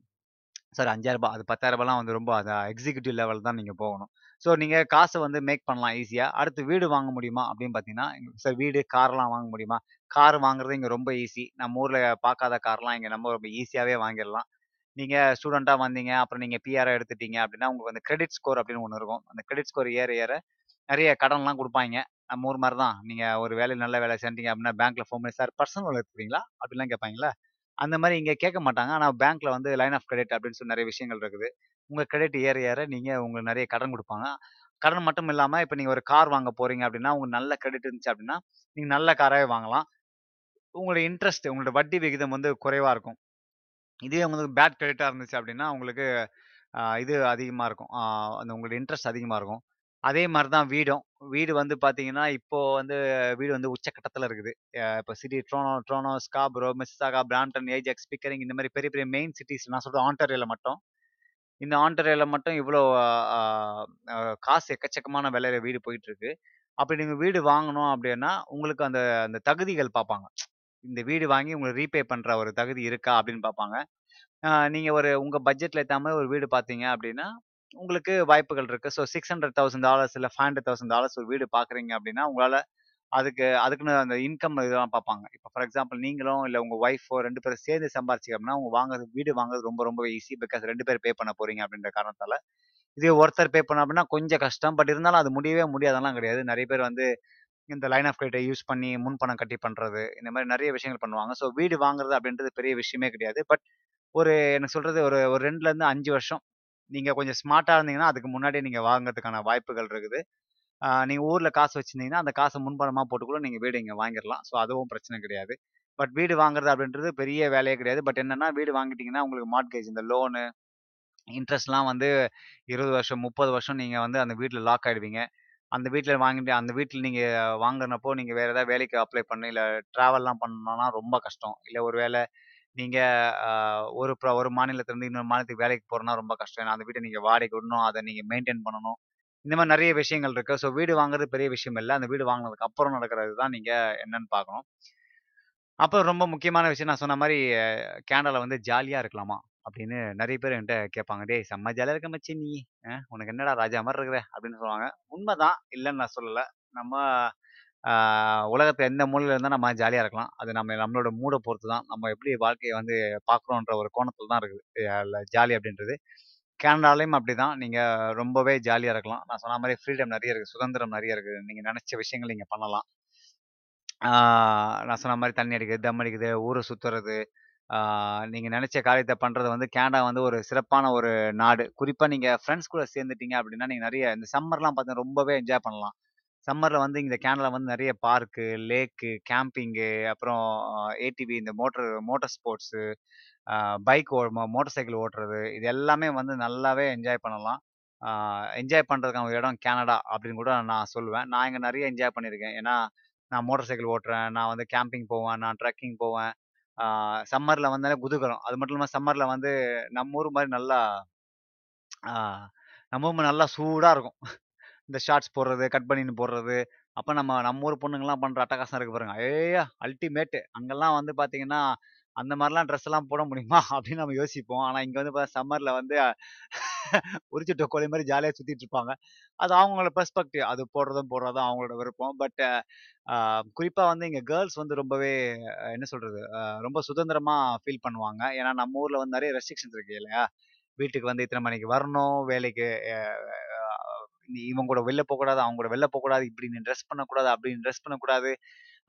Speaker 1: சாரி ரூ. 5000 அது ரூ. 10000லாம் வந்து ரொம்ப அது எக்ஸிக்யூட்டிவ் லெவல் தான் நீங்க போகணும். ஸோ நீங்கள் காசை வந்து மேக் பண்ணலாம் ஈஸியாக அடுத்து வீடு வாங்க முடியுமா அப்படின்னு பார்த்தீங்கன்னா, சார் வீடு, கார்லாம் வாங்க முடியுமா? கார் வாங்குறது இங்கே ரொம்ப ஈஸி. நம்ம ஊரில் பார்க்காத கார்லாம் இங்கே நம்ம ரொம்ப ஈஸியாகவே வாங்கிடலாம் நீங்கள் ஸ்டூடெண்ட்டாக வந்தீங்க, அப்புறம் நீங்கள் பிஆர் எடுத்துட்டீங்க அப்படின்னா, உங்களுக்கு வந்து கிரெடிட் ஸ்கோர் அப்படின்னு ஒன்று இருக்கும். அந்த கிரெடிட் ஸ்கோர் ஏற ஏற நிறைய கடன்லாம் கொடுப்பாங்க நம்ம ஊர் மாதிரி தான். நீங்கள் ஒரு வேலையில நல்ல வேலை செஞ்சீங்க அப்படின்னா, பேங்க்ல ஃபோன் பண்ணி, "சார் பர்சனல் லோன் எடுத்துக்கிறீங்களா?" அப்படிலாம் கேட்பாங்களா அந்த மாதிரி இங்கே கேட்க மாட்டாங்க. ஆனால் பேங்க்ல வந்து லைன் ஆஃப் கிரெடிட் அப்படின்னு சொல்லி நிறைய விஷயங்கள் இருக்குது. உங்கள் கிரெடிட் ஏற ஏற நீங்கள் உங்களுக்கு நிறைய கடன் கொடுப்பாங்க கடன் மட்டும் இல்லாமல் இப்போ நீங்கள் ஒரு கார் வாங்க போகிறீங்க அப்படின்னா, உங்களுக்கு நல்ல கிரெடிட் இருந்துச்சு அப்படின்னா, நீங்கள் நல்ல காராகவே வாங்கலாம். உங்களோட இன்ட்ரெஸ்ட் உங்களோட வட்டி விகிதம் வந்து குறைவாக இருக்கும். இதே உங்களுக்கு பேட் கிரெடிட்டாக இருந்துச்சு அப்படின்னா, உங்களுக்கு இது அதிகமாக இருக்கும். அந்த உங்களோட இன்ட்ரெஸ்ட் அதிகமாக இருக்கும். அதே மாதிரி தான் வீடும். வீடு வந்து பார்த்தீங்கன்னா, இப்போ வந்து வீடு வந்து உச்சக்கட்டத்தில் இருக்குது. இப்போ city Toronto Toronto Scarborough Mississauga Brampton Ajax, Pickering இந்த மாதிரி பெரிய பெரிய மெயின் சிட்டிஸ் நான் சொல்கிறேன் ஆன்டாரியோல மட்டும். இந்த ஆண்டரையில் மட்டும் இவ்வளோ காசு எக்கச்சக்கமான விலையில வீடு போயிட்டுருக்கு. அப்படி நீங்கள் வீடு வாங்கணும் அப்படின்னா, உங்களுக்கு அந்த அந்த தகுதிகள் பார்ப்பாங்க. இந்த வீடு வாங்கி உங்களுக்கு ரீபே பண்ணுற ஒரு தகுதி இருக்கா அப்படின்னு பார்ப்பாங்க. நீங்கள் ஒரு உங்கள் பட்ஜெட்டில் ஏற்றாமல் ஒரு வீடு பார்த்தீங்க அப்படின்னா, உங்களுக்கு வாய்ப்புகள் இருக்குது so six hundred thousand dollars இல்லை ஃபைவ் ஹண்ட்ரட் தௌசண்ட் டாலர்ஸ் ஒரு வீடு பார்க்குறீங்க அப்படின்னா, உங்களால் அதுக்கு அதுக்குன்னு அந்த இன்கம் இதெல்லாம் பார்ப்பாங்க. இப்போ ஃபார் எக்ஸாம்பிள் நீங்களும் இல்லை உங்கள் ஒய்ஃபோ ரெண்டு பேரும் சேர்ந்து சம்பாரிச்சீங்க அப்படின்னா, உங்க வாங்குறது வீடு வாங்குறது ரொம்ப ரொம்ப ஈஸி. பிகாஸ் ரெண்டு பேர் பே பண்ண போறீங்க அப்படின்ற காரணத்தால. இதே ஒருத்தர் பே பண்ண அப்படின்னா கொஞ்சம் கஷ்டம். பட் இருந்தாலும் அது முடியவே முடியாதெல்லாம் கிடையாது. நிறைய பேர் வந்து இந்த லைன் ஆஃப் கிரெடிட்டை யூஸ் பண்ணி முன் பணம் கட்டி பண்ணுறது இந்த மாதிரி நிறைய விஷயங்கள் பண்ணுவாங்க. ஸோ வீடு வாங்குறது அப்படின்றது பெரிய விஷயமே கிடையாது. பட் ஒரு எனக்கு சொல்கிறது ஒரு ஒரு 2லருந்து 5 வருஷம். நீங்கள் கொஞ்சம் ஸ்மார்ட்டாக இருந்தீங்கன்னா, அதுக்கு முன்னாடியே நீங்கள் வாங்குறதுக்கான வாய்ப்புகள் இருக்குது. நீங்கள் ஊரில் காசு வச்சுருந்தீங்கன்னா அந்த காசை முன்பணமாக போட்டு கூட நீங்கள் வீடு இங்கே வாங்கிடலாம் ஸோ அதுவும் பிரச்சனை கிடையாது. பட் வீடு வாங்குறது அப்படின்றது பெரிய வேலையே கிடையாது. பட் என்னென்னா வீடு வாங்கிட்டீங்கன்னா, உங்களுக்கு மார்ட்கேஜ் இந்த லோனு, இன்ட்ரெஸ்ட்லாம் வந்து 20 வருஷம், 30 வருஷம் நீங்கள் வந்து அந்த வீட்டில் லாக் ஆயிடுவீங்க. அந்த வீட்டில் வாங்கிட்டு அந்த வீட்டில் நீங்கள் வாங்கினப்போ நீங்கள் வேறு ஏதாவது வேலைக்கு அப்ளை பண்ணி, இல்லை ட்ராவல்லாம் பண்ணணும்னா ரொம்ப கஷ்டம். இல்லை ஒரு வேலை நீங்கள் ஒரு ப்ர ஒரு மாநிலத்திலருந்து இன்னொரு மாநிலத்துக்கு வேலைக்கு போகிறோன்னா ரொம்ப கஷ்டம். ஏன்னா அந்த வீட்டை நீங்கள் வாடகை விடணும். அதை நீங்கள் மெயின்டெயின் பண்ணணும். இந்த மாதிரி நிறைய விஷயங்கள் இருக்கு. ஸோ வீடு வாங்குறது பெரிய விஷயம் இல்லை அந்த வீடு வாங்கினதுக்கு அப்புறம் நடக்கிறது தான் நீங்க என்னன்னு பார்க்கணும். அப்புறம் ரொம்ப முக்கியமான விஷயம் நான் சொன்ன மாதிரி கேனடால வந்து ஜாலியா இருக்கலாமா? அப்படின்னு நிறைய பேர் என்கிட்ட கேட்பாங்க. "டேய் செம்ம ஜாலியாக இருக்க மச்சி நீ. உனக்கு என்னடா ராஜா மாதிரி இருக்கிற" அப்படின்னு சொல்லுவாங்க. உண்மைதான் இல்லைன்னு நான் சொல்லலை நம்ம உலகத்தை எந்த மூலையில் இருந்தால் நம்ம ஜாலியாக இருக்கலாம். அது நம்ம நம்மளோட மூடை பொறுத்து தான். நம்ம எப்படி வாழ்க்கையை வந்து பார்க்குறோன்ற ஒரு கோணத்தில் தான் இருக்குது. ஜாலி அப்படின்றது. கேனடாலயும் அப்படிதான். நீங்க ரொம்பவே ஜாலியா இருக்கலாம். நான் சொன்ன மாதிரி ஃப்ரீடம் நிறைய இருக்கு. சுதந்திரம் நிறைய இருக்கு. நீங்க நினைச்ச விஷயங்கள் நீங்க பண்ணலாம். நான் சொன்ன மாதிரி தண்ணி அடிக்கிறது, தம் அடிக்கிறது, ஊரை சுத்துறது, நீங்கள் நீங்க காரியத்தை பண்ணுறது பண்றது வந்து கேனடா வந்து ஒரு சிறப்பான ஒரு நாடு. குறிப்பா நீங்க ஃப்ரெண்ட்ஸ் கூட சேர்ந்துட்டீங்க அப்படின்னா, நீங்க நிறைய இந்த சம்மர்லாம் பார்த்தீங்கன்னா ரொம்பவே என்ஜாய் பண்ணலாம். சம்மரில் வந்து இந்த கேனடால வந்து நிறைய பார்க்கு, லேக்கு, கேம்பிங்கு, அப்புறம் ஏடிவி இந்த motor motor sports, bike or motorcycle ஓட்டுறது, இது எல்லாமே வந்து நல்லாவே என்ஜாய் பண்ணலாம். என்ஜாய் பண்ணுறதுக்கான ஒரு இடம் கேனடா அப்படின்னு கூட நான் சொல்லுவேன். நான் இங்கே நிறைய என்ஜாய் பண்ணியிருக்கேன். ஏன்னா, நான் மோட்டார் சைக்கிள் ஓட்டுறேன், நான் வந்து கேம்பிங் போவேன், நான் ட்ரெக்கிங் போவேன். சம்மரில் வந்தாலே குதுகலம் அது மட்டும் இல்லாமல் சம்மரில் வந்து நம்ம ஊர் மாதிரி நல்லா நம்ம ஊர் நல்லா சூடாக இருக்கும். இந்த ஷார்ட்ஸ் போடுறது, கட் பண்ணின்னு போடுறது, அப்போ நம்ம நம்ம ஊர் பொண்ணுங்கெல்லாம் பண்ணுற அட்டகாசம் இருக்கு பாருங்க. ஐயய்ய! அல்டிமேட்டு அங்கெல்லாம் வந்து பார்த்தீங்கன்னா, அந்த மாதிரிலாம் ட்ரெஸ் எல்லாம் போட முடியுமா? அப்படின்னு நம்ம யோசிப்போம். ஆனால் இங்கே வந்து பார்த்தா சம்மரில் வந்து உரிச்சுட்டு கோழி மாதிரி ஜாலியாக சுற்றிட்டு இருப்பாங்க. அது அவங்களோட பெர்ஸ்பெக்டிவ். அது போடுறதும் போடுறதும் அவங்களோட விருப்பம். பட் குறிப்பாக வந்து இங்கே கேர்ள்ஸ் வந்து ரொம்பவே என்ன சொல்கிறது ரொம்ப சுதந்திரமாக ஃபீல் பண்ணுவாங்க. ஏன்னா நம்ம ஊரில் வந்து நிறைய ரெஸ்ட்ரிக்ஷன்ஸ் இருக்கு இல்லையா? வீட்டுக்கு வந்து இத்தனை மணிக்கு வரணும். வேலைக்கு இவங்க கூட வெளில போகக்கூடாது அவங்க கூட வெளில போகக்கூடாது இப்படி நீ ட்ரெஸ் பண்ணக்கூடாது, அப்படி நீ ட்ரெஸ் பண்ணக்கூடாது.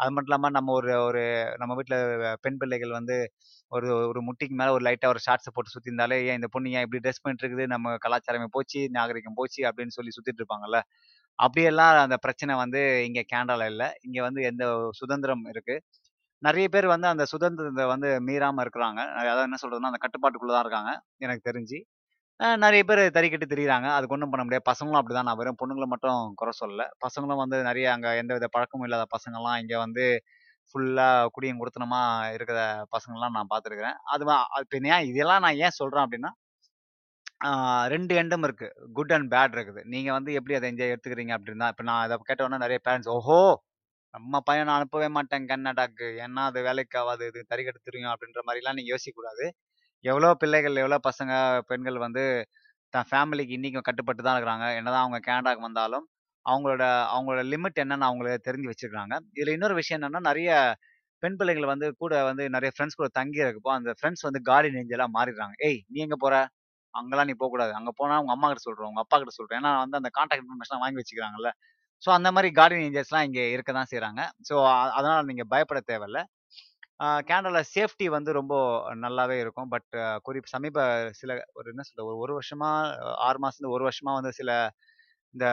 Speaker 1: அது மட்டும் இல்லாமல் நம்ம ஒரு ஒரு நம்ம வீட்டில் பெண் பிள்ளைகள் வந்து ஒரு ஒரு முட்டிக்கு மேலே ஒரு லைட்டாக ஒரு ஷார்ட்ஸை போட்டு சுற்றிருந்தாலே "ஏன் இந்த பொண்ணு ஏன் இப்படி ட்ரெஸ் பண்ணிட்டு இருக்குது? நம்ம கலாச்சாரமே போச்சு, நாகரிகம் போச்சு" அப்படின்னு சொல்லி சுற்றிட்டு இருப்பாங்கல்ல. அப்படியெல்லாம் அந்த பிரச்சனை வந்து இங்கே கேனடால இல்லை இங்கே வந்து எந்த சுதந்திரம் இருக்குது நிறைய பேர் வந்து அந்த சுதந்திரத்தை வந்து மீறாமல் இருக்கிறாங்க. அதாவது என்ன சொல்கிறதுன்னா அந்த கட்டுப்பாட்டுக்குள்ளே தான் இருக்காங்க, எனக்கு தெரிஞ்சு. நிறைய பேர் தறிக்கட்டு திரியிறாங்க. அதுக்கு ஒன்றும் பண்ண முடியாது. பசங்களும் அப்படி தான் நான் வெறும் பொண்ணுங்களை மட்டும் குறை சொல்லல. பசங்களும் வந்து நிறைய அங்கே எந்த எந்தவித பழக்கமும் இல்லாத பசங்கள்லாம் இங்கே வந்து ஃபுல்லாக குடியும் குடித்தனமா இருக்கிற பசங்கள்லாம் நான் பார்த்துருக்குறேன் அதுவா இப்ப ஏன் இதெல்லாம் நான் ஏன் சொல்கிறேன் அப்படின்னா, ரெண்டு எண்டும் இருக்குது குட் அண்ட் பேட் இருக்குது. நீங்கள் வந்து எப்படி அதை என்ஜாய் எடுத்துக்கிறீங்க அப்படின்னா இப்போ நான் அதை கேட்ட நிறைய பேரண்ட்ஸ், "ஓஹோ! நம்ம பையனை அனுப்பவே மாட்டேன் கர்நாடகாக்கு. ஏன்னா அது வேலைக்கு ஆகாது இது தறிக்கட்டு திரியும்." அப்படின்ற மாதிரிலாம் நீங்கள் யோசிக்கக்கூடாது. எவ்வளோ பிள்ளைகள், எவ்வளோ பசங்க, பெண்கள் வந்து தன் ஃபேமிலிக்கு இன்றைக்கும் கட்டுப்பட்டு தான் இருக்கிறாங்க. என்னதான் அவங்க கனடாக்கு வந்தாலும், அவங்களோட அவங்களோட லிமிட் என்னன்னு அவங்களே தெரிஞ்சு வச்சுருக்காங்க இதில் இன்னொரு விஷயம் என்னென்னா நிறைய பெண் பிள்ளைகள் வந்து கூட வந்து நிறைய ஃப்ரெண்ட்ஸ் கூட தங்கி இருக்கப்போ, அந்த ஃப்ரெண்ட்ஸ் வந்து காலி நெஞ்செல்லாம் மாறிடுறாங்க. "ஏய்! நீ எங்கே போகிற அங்கெல்லாம் நீ போகக்கூடாது அங்கே போனால் உங்கள் அம்மா கிட்ட சொல்கிறோம் உங்கள் அப்பா அப்பாகிட்ட சொல்கிறோம் ஏன்னா வந்து அந்த கான்டாக்ட் இன்ஃபர்மேஷன் வாங்கி வச்சுக்கிறாங்கல்ல. ஸோ அந்த மாதிரி கார்டியன் ஏஞ்சல்ஸ்லாம் இங்கே இருக்க தான் செய்கிறாங்க ஸோ அதனால் நீங்கள் பயப்பட தேவையில்ல. கேனடாவில் சேஃப்டி வந்து ரொம்ப நல்லாவே இருக்கும். பட் குறிப் சமீப சில ஒரு என்ன சொல்றது, ஒரு ஒரு வருஷமா ஆறு மாசத்துல ஒரு வருஷமா வந்து சில இந்த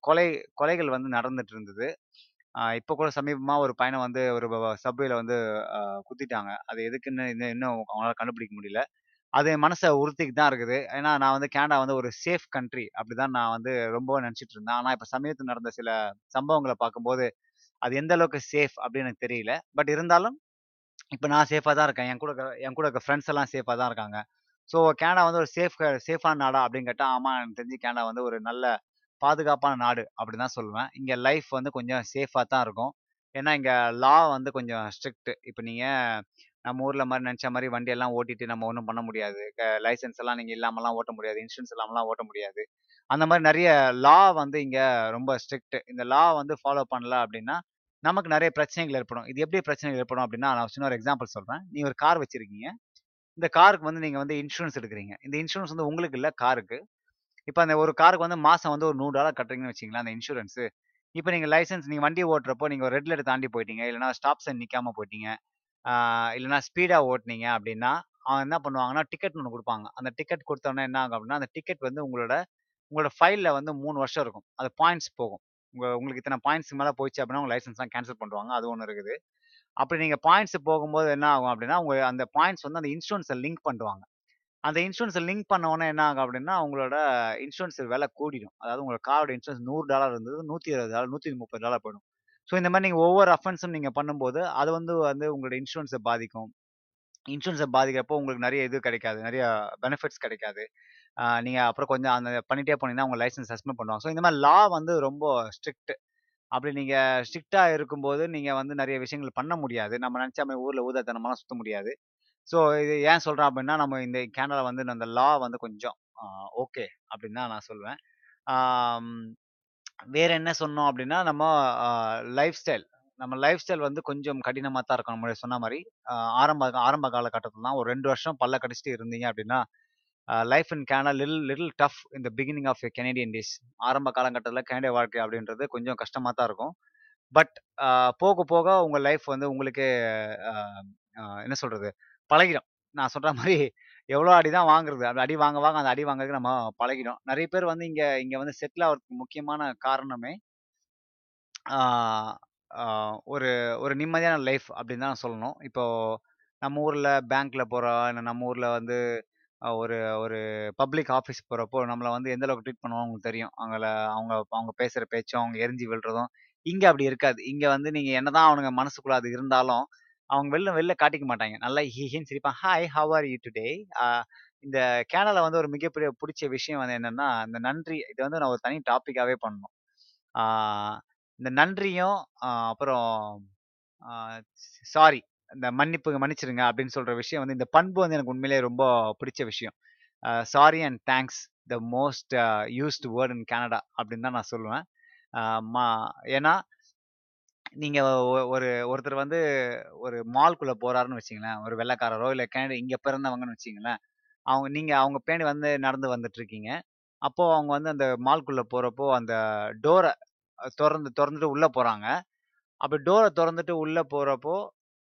Speaker 1: கொலை கொலைகள் வந்து நடந்துட்டு இருந்தது. இப்போ கூட சமீபமாக ஒரு பையனை வந்து ஒரு சபையில் சப்வேல வந்து குத்திட்டாங்க. அது எதுக்குன்னு இன்னும் இன்னும் அவங்களால கண்டுபிடிக்க முடியல. அது என் மனசை உறுத்திக்கு தான் இருக்குது. ஏன்னா நான் வந்து கேனடா வந்து ஒரு சேஃப் கண்ட்ரி அப்படிதான் நான் வந்து ரொம்பவும் நினச்சிட்டு இருந்தேன். ஆனால் இப்போ சமீபத்தில் நடந்த சில சம்பவங்களை பார்க்கும்போது, அது எந்த அளவுக்கு சேஃப் அப்படின்னு எனக்கு தெரியல. பட் இருந்தாலும் இப்போ நான் சேஃபா தான் இருக்கேன். என் கூட என் கூட இருக்க ஃப்ரெண்ட்ஸ் எல்லாம் சேஃபா தான் இருக்காங்க. ஸோ கேனடா வந்து ஒரு சேஃப் சேஃபான நாடா அப்படின்னு கேட்டால் ஆமா எனக்கு தெரிஞ்சு கேனடா வந்து ஒரு நல்ல பாதுகாப்பான நாடு அப்படின்னு தான் சொல்லுவேன். இங்க லைஃப் வந்து கொஞ்சம் சேஃபாக தான் இருக்கும். ஏன்னா இங்க லா வந்து கொஞ்சம் ஸ்ட்ரிக்ட். இப்ப நீங்க நம்ம ஊர்ல மாதிரி நினச்ச மாதிரி வண்டியெல்லாம் ஓட்டிட்டு நம்ம ஒண்ணும் பண்ண முடியாது. லைசன்ஸ் லைசென்ஸ் எல்லாம் நீங்க இல்லாமலாம் ஓட்ட முடியாது. இன்சூரன்ஸ் இல்லாமலாம் ஓட்ட முடியாது. அந்த மாதிரி நிறைய லா வந்து இங்க ரொம்ப ஸ்ட்ரிக்ட். இந்த லா வந்து ஃபாலோ பண்ணல அப்படின்னா, நமக்கு நிறைய பிரச்சனைகள் ஏற்படும். இது எப்படி பிரச்சனைகள் ஏற்படும் அப்படின்னா, நான் சின்ன ஒரு எக்ஸாம்பிள் சொல்றேன். நீங்கள் ஒரு கார் வச்சிருக்கீங்க. இந்த காருக்கு வந்து நீங்க வந்து இன்சூரன்ஸ் எடுக்குறீங்க. இந்த இன்சூரன்ஸ் வந்து உங்களுக்கு இல்லை காருக்கு. இப்போ அந்த ஒரு காருக்கு வந்து மாசம் வந்து ஒரு $100 கட்டுறீங்கன்னு வச்சுக்கங்களேன், அந்த இன்சூரன்ஸு. இப்போ நீங்க லைசென்ஸ் நீங்க வண்டி ஓட்டுறப்போ நீங்க ஒரு ரெட் லைட்ட தாண்டி போயிட்டீங்க. இல்லைனா ஸ்டாப் சைன் நிக்காம போயிட்டீங்க. இல்லைனா ஸ்பீடாக ஸ்பீடா ஓட்டுனீங்க அப்படின்னா, அவன் என்ன பண்ணுவாங்கன்னா, டிக்கெட் ஒன்று கொடுப்பாங்க அந்த டிக்கெட் குடுத்தோனே என்ன ஆகும் அப்படின்னா, அந்த டிக்கெட் வந்து உங்களோட உங்களோட ஃபைலில் வந்து மூணு வருஷம் இருக்கும். அது பாயிண்ட்ஸ் போகும். உங்க உங்களுக்கு இத்தனை பாயிண்ட்ஸ் மேலே போயிடுச்சு அப்படின்னா, உங்க லைசென்ஸ்லாம் கேன்சல் பண்ணுவாங்க. அது ஒன்று இருக்குது. அப்படி நீங்க பாயிண்ட்ஸ் போகும்போது என்ன ஆகும் அப்படின்னா, உங்க அந்த பாயிண்ட்ஸ் வந்து அந்த இன்சூரன்ஸை லிங்க் பண்ணுவாங்க. அந்த இன்சூரன்ஸ லிங்க் பண்ண உடனே என்ன ஆகும் அப்படின்னா, உங்களோட இன்சூரன்ஸ் விலை கூடிடும். அதாவது உங்களோட காரோட இன்சூரன்ஸ் $100 இருந்தது $120 $130 போயிடும். ஸோ இந்த மாதிரி நீங்க ஒவ்வொரு அஃபென்ஸும் நீங்கள் பண்ணும்போது, அது வந்து வந்து உங்களோட இன்சூரன்ஸை பாதிக்கும். இன்சூரன்ஸை பாதிக்கிறப்போ உங்களுக்கு நிறைய இது கிடைக்காது. நிறைய பெனிஃபிட்ஸ் கிடைக்காது. நீங்கள் அப்புறம் கொஞ்சம் அந்த பண்ணிட்டே போனீங்கன்னா, உங்கள் லைசன்ஸ் சஸ்பெண்ட் பண்ணுவாங்க. ஸோ இந்த மாதிரி லா வந்து ரொம்ப ஸ்ட்ரிக்ட். அப்படி நீங்கள் ஸ்ட்ரிக்டாக இருக்கும்போது, நீங்கள் வந்து நிறைய விஷயங்கள் பண்ண முடியாது. நம்ம நினச்சா மாதிரி ஊரில் ஊதாத்தனமாக சுத்த முடியாது. ஸோ இது ஏன் சொல்கிறேன் அப்படின்னா, நம்ம இந்த கேனடா வந்து அந்த லா வந்து கொஞ்சம் ஓகே அப்படின்னு தான் நான் சொல்லுவேன். வேறு வேற என்ன சொன்னோம் அப்படின்னா, நம்ம லைஃப் ஸ்டைல். நம்ம லைஃப் ஸ்டைல் வந்து கொஞ்சம் கடினமாக தான் இருக்கும். நம்மளுடைய சொன்ன மாதிரி ஆரம்ப ஆரம்ப காலகட்டத்தில் தான் ஒரு ரெண்டு வருஷம் பல்ல கடிச்சிட்டு இருந்தீங்க அப்படின்னா, life in Canada little little tough இந்த பிகினிங் ஆஃப் கெனேடியன் டேஸ். ஆரம்ப காலகட்டத்தில் கனடிய வாழ்க்கை அப்படின்றது கொஞ்சம் கஷ்டமாக தான் இருக்கும். பட் போக போக உங்கள் லைஃப் வந்து உங்களுக்கே என்ன சொல்கிறது பழகிடும். நான் சொல்கிற மாதிரி எவ்வளோ அடி தான் வாங்குறது. அப்படி அடி வாங்க வாங்க அந்த அடி வாங்குறதுக்கு நம்ம பழகிடும். நிறைய பேர் வந்து இங்கே இங்கே வந்து செட்டில் ஆகிறதுக்கு முக்கியமான காரணமே, ஒரு ஒரு நிம்மதியான லைஃப் அப்படின்னு தான் சொல்லணும். இப்போது நம்ம ஊரில் பேங்க்கில் போகிறோம் இல்லை நம்ம ஊரில் வந்து ஒரு ஒரு பப்ளிக் ஆஃபீஸ் போகிறப்போ நம்மளை வந்து எந்த அளவுக்கு ட்ரீட் பண்ணுவோம் உங்களுக்கு தெரியும். அவங்கள அவங்க அவங்க பேசுகிற பேச்சும், அவங்க எரிஞ்சு விழுறதும். இங்கே அப்படி இருக்காது. இங்கே வந்து நீங்கள் என்னதான் அவனுங்க மனசுக்குள்ள அது இருந்தாலும், அவங்க வெளில வெளில காட்டிக்க மாட்டாங்க நல்லா ஹி சிரிப்பான். "Hi, how are you today?" இந்த கேனலில் வந்து ஒரு மிகப்பெரிய பிடிச்ச விஷயம் வந்து என்னன்னா, இந்த நன்றி இது வந்து நான் ஒரு தனி டாப்பிக்காகவே பண்ணணும். இந்த நன்றியும், அப்புறம் சாரி இந்த மன்னிப்பு மன்னிச்சிடுங்க அப்படின்னு சொல்ற விஷயம் வந்து இந்த பண்பு வந்து எனக்கு உண்மையிலேயே ரொம்ப பிடிச்ச விஷயம். Sorry and thanks the most used word in Canada அப்படின்னு தான் நான் சொல்லுவேன். மா ஏன்னா நீங்க ஒ- ஒரு ஒருத்தர் வந்து ஒரு மால்குள்ள போறாருன்னு வச்சுங்களேன் ஒரு வெள்ளைக்காரரோ இல்லை கனடா இங்க பிறந்தவங்கன்னு வச்சுங்களேன் அவங்க நீங்க அவங்க பேணி வந்து நடந்து வந்துட்டு இருக்கீங்க அப்போ அவங்க வந்து அந்த மால்குள்ள போறப்போ அந்த டோரை திறந்து திறந்துட்டு உள்ள போறாங்க. அப்படி டோரை திறந்துட்டு உள்ள போறப்போ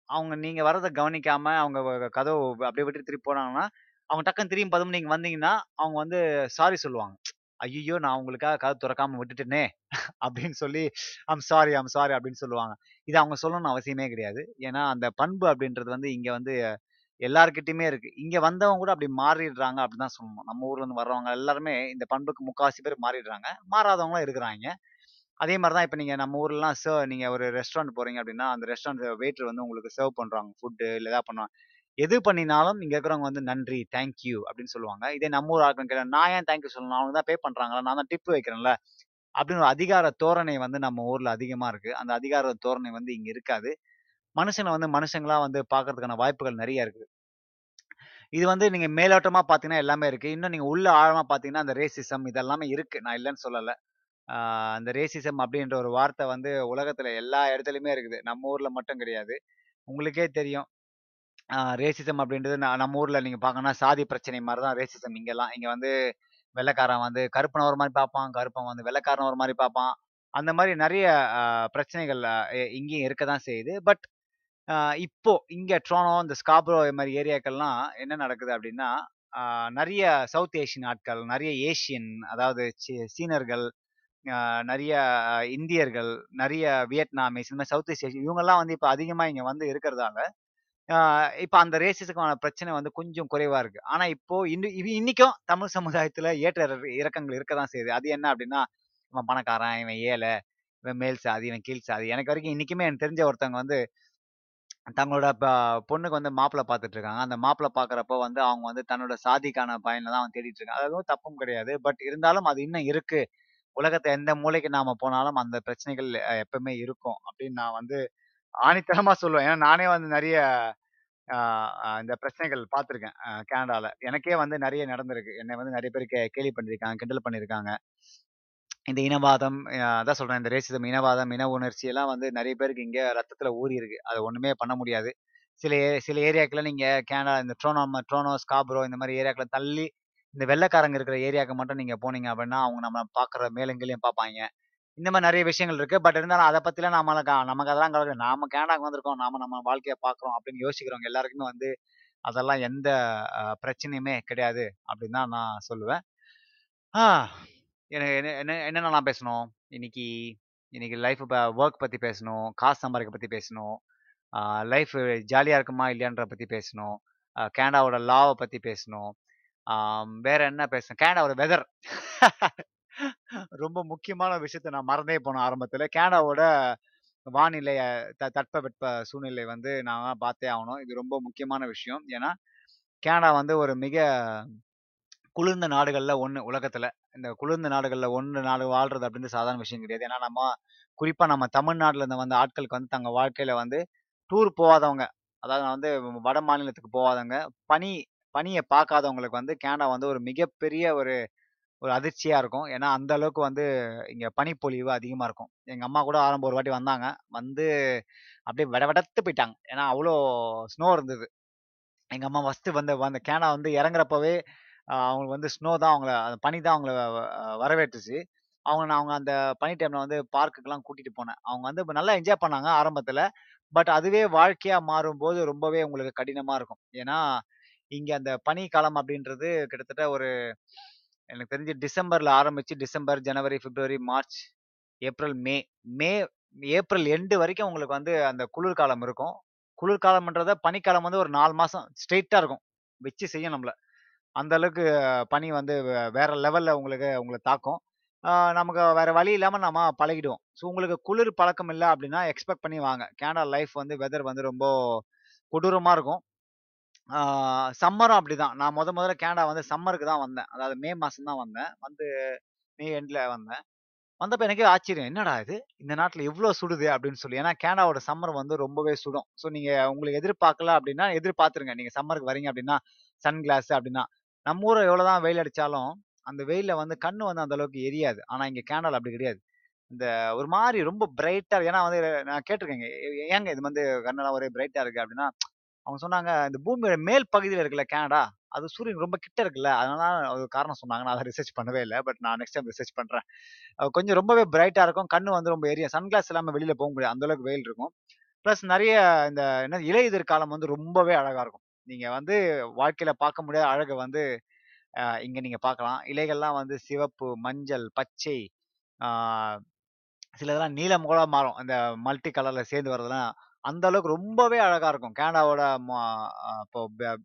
Speaker 1: அவங்க நீங்க வர்றதை கவனிக்காம அவங்க கதவு அப்படியே விட்டு திருப்பி போனாங்கன்னா அவங்க டக்குன்னு திரும்பி பதும் நீங்க வந்தீங்கன்னா அவங்க வந்து சாரி சொல்லுவாங்க. ஐயோ நான் உங்களுக்காக கதை திறக்காம விட்டுட்டேனே அப்படின்னு சொல்லி ஐம் சாரி ஐம் சாரி அப்படின்னு சொல்லுவாங்க. இது அவங்க சொல்லணும்னு அவசியமே கிடையாது. ஏன்னா அந்த பண்பு அப்படின்றது வந்து இங்க வந்து எல்லாருக்கிட்டையுமே இருக்கு. இங்க வந்தவங்க கூட அப்படி மாறிடுறாங்க அப்படின்னு தான் சொல்லணும். நம்ம ஊர்ல இருந்து வர்றவங்க எல்லாருமே இந்த பண்புக்கு முக்காவாசி பேர் மாறிடுறாங்க. மாறாதவங்களும் இருக்கிறாங்க. அதே மாதிரி தான் இப்போ நீங்கள் நம்ம ஊர்லலாம் சர்வ் நீங்கள் ஒரு ரெஸ்டாரண்ட் போகிறீங்க அப்படின்னா அந்த ரெஸ்டாரண்ட் வெயிட்டர் வந்து உங்களுக்கு சர்வ் பண்ணுறாங்க ஃபுட்டு இல்லை ஏதாவது பண்ணுவாங்க. எது பண்ணினாலும் இங்கே இருக்கிறவங்க வந்து நன்றி தேங்க்யூ அப்படின்னு சொல்லுவாங்க. இதே நம்ம ஊர் ஆட்கள் கேட்டா நான் ஏன் தேங்க்யூ சொல்லணும்? அவங்க தான் பே பண்ணுறாங்களா நான் தான் டிப் வைக்கிறேன்ல அப்படின்னு ஒரு அதிகார தோரணை வந்து நம்ம ஊரில் அதிகமாக இருக்குது அந்த அதிகார தோரணை வந்து இங்கே இருக்காது. மனுஷங்களை வந்து மனுஷங்களாக வந்து பார்க்கறதுக்கான வாய்ப்புகள் நிறைய இருக்குது இது வந்து நீங்கள் மேலோட்டமாக பார்த்தீங்கன்னா எல்லாமே இருக்குது இன்னும் நீங்கள் உள்ள ஆழமாக பார்த்தீங்கன்னா அந்த ரேசிசம் இதெல்லாமே இருக்குது நான் இல்லைன்னு சொல்லலை. அந்த ரேசிசம் அப்படின்ற ஒரு வார்த்தை வந்து உலகத்தில் எல்லா இடத்துலையுமே இருக்குது. நம்ம ஊரில் மட்டும் கிடையாது. உங்களுக்கே தெரியும். ரேசிசம் அப்படின்றது ந- நம்ம ஊரில் நீங்கள் பார்க்கணும்னா சாதி பிரச்சனை மாதிரி தான் ரேசிசம் இங்கெல்லாம். இங்கே வந்து வெள்ளைக்காரன் வந்து கருப்பனை ஒரு மாதிரி பார்ப்பான் கருப்பன் வந்து வெள்ளக்காரன் ஒரு மாதிரி பார்ப்பான். அந்த மாதிரி நிறைய பிரச்சனைகள் இங்கேயும் இருக்க தான் செய்யுது. பட் இப்போ இங்கே ட்ரோனோ இந்த ஸ்காப்ரோ இது மாதிரி ஏரியாக்கள்லாம் என்ன நடக்குது அப்படின்னா நிறைய சவுத் ஏஷியன் ஆட்கள் நிறைய ஏஷியன் அதாவது சீ- சீனர்கள் நிறைய இந்தியர்கள் நிறைய வியட்நாமிஸ் இந்த மாதிரி சவுத் ஈஸ்ட் இவங்கெல்லாம் வந்து இப்போ அதிகமாக இங்கே வந்து இருக்கிறதால இப்போ அந்த ரேசிஸுக்கான பிரச்சனை வந்து கொஞ்சம் குறைவாக இருக்கு. ஆனால் இப்போ இன்னும் இது இன்னைக்கும் தமிழ் சமுதாயத்தில் ஏற்ற இறக்கங்கள் இருக்க தான் செய்யுது. அது என்ன அப்படின்னா இவன் பணக்காரன் இவன் ஏழை இவன் மேல் சாதி இவன் கீழ் சாதி. எனக்கு வரைக்கும் இன்னைக்குமே எனக்கு தெரிஞ்ச ஒருத்தவங்க வந்து தங்களோட ப- பொண்ணுக்கு வந்து மாப்பிள்ளை பார்த்துட்டு இருக்காங்க. அந்த மாப்பிள்ளை பார்க்கறப்போ வந்து அவங்க வந்து தன்னோட சாதிக்கான பயனை தான் அவன் தேடிட்டு இருக்காங்க. அதுவும் தப்பும் கிடையாது. பட் இருந்தாலும் அது இன்னும் இருக்கு. உலகத்தை எந்த மூலைக்கு நாம போனாலும் அந்த பிரச்சனைகள் எப்பவுமே இருக்கும். அப்படின்னு நான் வந்து ஆணித்தனமா சொல்லுவேன். ஏன்னா நானே வந்து நிறைய இந்த பிரச்சனைகள் பார்த்துருக்கேன் கனடால. எனக்கே வந்து நிறைய நடந்திருக்கு. என்னை வந்து நிறைய பேர் கே கேலி பண்ணியிருக்காங்க கிண்டல் பண்ணியிருக்காங்க. இந்த இனவாதம் அதான் சொல்றேன் இந்த ரேசிசம் இனவாதம் இன உணர்ச்சி எல்லாம் வந்து நிறைய பேருக்கு இங்க ரத்தத்துல ஊறி இருக்கு அது ஒண்ணுமே பண்ண முடியாது. சில ஏ- சில ஏரியாக்கெல்லாம் நீங்க கனடா இந்த ட்ரோனோ ட்ரோனோ ஸ்காப்ரோ இந்த மாதிரி ஏரியாக்களை தள்ளி இந்த வெள்ளைக்காரங்க இருக்கிற ஏரியாவுக்கு மட்டும் நீங்கள் போனீங்க அப்படின்னா அவங்க நம்ம பார்க்குற மேலங்களையும் பார்ப்பாங்க. இந்த மாதிரி நிறைய விஷயங்கள் இருக்குது பட் இருந்தாலும் அதை பற்றிலாம் நாம நமக்கு அதெல்லாம் கவலை கிடையாது. நாம கேனடாக்கு வந்திருக்கோம். நாம நம்ம வாழ்க்கையை பார்க்குறோம் அப்படின்னு யோசிக்கிறவங்க எல்லாருக்குமே வந்து அதெல்லாம் எந்த பிரச்சனையுமே கிடையாது அப்படின்னு தான் நான் சொல்லுவேன். எனக்கு என்ன என்ன என்னென்னலாம் பேசணும்? இன்னைக்கு இன்னைக்கு லைஃப் ஒர்க் பற்றி பேசணும். காசு சம்பாதிக்க பற்றி பேசணும். லைஃப் ஜாலியாக இருக்குமா இல்லையான்ற பற்றி பேசணும். கேனடாவோட லாவை பற்றி பேசணும். வேற என்ன பேசுறேன் கேனடாவோட வெதர் ரொம்ப முக்கியமான விஷயத்த நான் மறந்தே போனேன் ஆரம்பத்துல. கேனடாவோட வானிலை த- தட்பவெட்ப சூழ்நிலை வந்து நான் பார்த்தே ஆகணும். இது ரொம்ப முக்கியமான விஷயம். ஏன்னா கேனடா வந்து ஒரு மிக குளிர்ந்த நாடுகளில் ஒன்று உலகத்தில். இந்த குளிர்ந்த நாடுகளில் ஒன்று நாடு வாழ்றது அப்படின்னு சாதாரண விஷயம் கிடையாது. ஏன்னா நம்ம குறிப்பாக நம்ம தமிழ்நாட்டில் இருந்து வந்த ஆட்களுக்கு வந்து தங்கள் வாழ்க்கையில் வந்து டூர் போகாதவங்க அதாவது வந்து வட மாநிலத்துக்கு போகாதவங்க பனி பனியை பார்க்காதவங்களுக்கு வந்து கேனடா வந்து ஒரு மிகப்பெரிய ஒரு ஒரு அதிர்ச்சியாக இருக்கும். ஏன்னா அந்த அளவுக்கு வந்து இங்கே பனிப்பொழிவு அதிகமாக இருக்கும். எங்கள் அம்மா கூட ஆரம்ப ஒரு வாட்டி வந்தாங்க. வந்து அப்படியே விட விடத்து போயிட்டாங்க. ஏன்னா அவ்வளோ ஸ்னோ இருந்தது. எங்கள் அம்மா ஃபஸ்ட்டு வந்து அந்த கேனா வந்து இறங்குறப்பவே அவங்களுக்கு வந்து ஸ்னோ தான் அவங்கள அந்த பனி தான் அவங்கள வரவேற்றுச்சு. அவங்க நான் அவங்க அந்த பனி டைமில் வந்து பார்க்குக்கெல்லாம் கூட்டிகிட்டு போனேன். அவங்க வந்து நல்லா என்ஜாய் பண்ணாங்க ஆரம்பத்தில். பட் அதுவே வாழ்க்கையாக மாறும்போது ரொம்பவே உங்களுக்கு கடினமாக இருக்கும். ஏன்னா இங்கே அந்த பனி காலம் அப்படின்றது கிட்டத்தட்ட ஒரு எனக்கு தெரிஞ்சு டிசம்பரில் ஆரம்பித்து December January February March April May May April end வரைக்கும் உங்களுக்கு வந்து அந்த குளிர்காலம் இருக்கும். குளிர்காலம்ன்றத பனிக்காலம் வந்து ஒரு நாலு மாதம் ஸ்ட்ரெயிட்டாக இருக்கும். வச்சு செய்யும் நம்மளை. அந்த அளவுக்கு பனி வந்து வே- வேற லெவலில் உங்களுக்கு உங்களை தாக்கும். நமக்கு வேற வழி இல்லாமல் நம்ம பழகிடுவோம். ஸோ உங்களுக்கு குளிர் பழக்கம் இல்லை அப்படின்னா எக்ஸ்பெக்ட் பண்ணி வாங்க. கேனடா லைஃப் வந்து வெதர் வந்து ரொம்ப கொடூரமாக இருக்கும். சம்மரும் அப்படிதான் நான் முத முதல்ல கனடா வந்து சம்மருக்கு தான் வந்தேன் அதாவது மே மாதம் தான் வந்தேன் வந்து மே எண்ட்ல வந்தேன் வந்தப்ப எனக்கே ஆச்சரியம். என்னடா இது? இந்த நாட்டில் இவ்வளோ சுடுது அப்படின்னு சொல்லி. ஏன்னா கேனடாவோட சம்மர் வந்து ரொம்பவே சுடும். ஸோ நீங்க உங்களுக்கு எதிர்பார்க்கல அப்படின்னா, எதிர்பார்த்துருங்க. நீங்க சம்மருக்கு வரீங்க அப்படின்னா, சன் கிளாஸ் அப்படின்னா. நம்ம ஊர்ல எவ்வளோதான் வெயில் அடித்தாலும் அந்த வெயிலில் வந்து கண்ணு வந்து அந்த அளவுக்கு எரியாது. ஆனால் இங்கே கேனடாவில் அப்படி கிடையாது. இந்த ஒரு மாதிரி ரொம்ப பிரைட்டாக ஏன்னா வந்து நான் கேட்டிருக்கேங்க ஏங்க இது வந்து கண்ணெல்லாம் ஒரே பிரைட்டாக இருக்குது அப்படின்னா, அவங்க சொன்னாங்க, "இந்த பூமியோட மேல் பகுதியில் இருக்குல்ல கனடா அது சூரியன் ரொம்ப கிட்ட இருக்குல்ல. அதனால அது காரணம் சொன்னாங்க. நான் அதை ரிசர்ச் பண்ணவே இல்லை பட் நான் நெக்ஸ்ட் டைம் ரிசர்ச் பண்ணுறேன் கொஞ்சம் ரொம்பவே பிரைட்டாக இருக்கும். கண்ணு வந்து ரொம்ப எரியும். சன் கிளாஸ் வெளியில் போக முடியாது. அந்த அளவுக்கு வெயில் இருக்கும். ப்ளஸ் நிறைய இந்த என்ன இலையுதிர் காலம் வந்து ரொம்பவே அழகாக இருக்கும். நீங்கள் வந்து வாழ்க்கையில் பார்க்க முடியாத அழகு வந்து இங்கே நீங்கள் பார்க்கலாம். இலைகள்லாம் வந்து சிவப்பு, மஞ்சள், பச்சை, சிலதெல்லாம் நீலம் கூட மாறும். அந்த மல்டி கலரில் சேர்ந்து வரதெல்லாம், அந்த அளவுக்கு ரொம்பவே அழகா இருக்கும். கனடாவோட இப்போ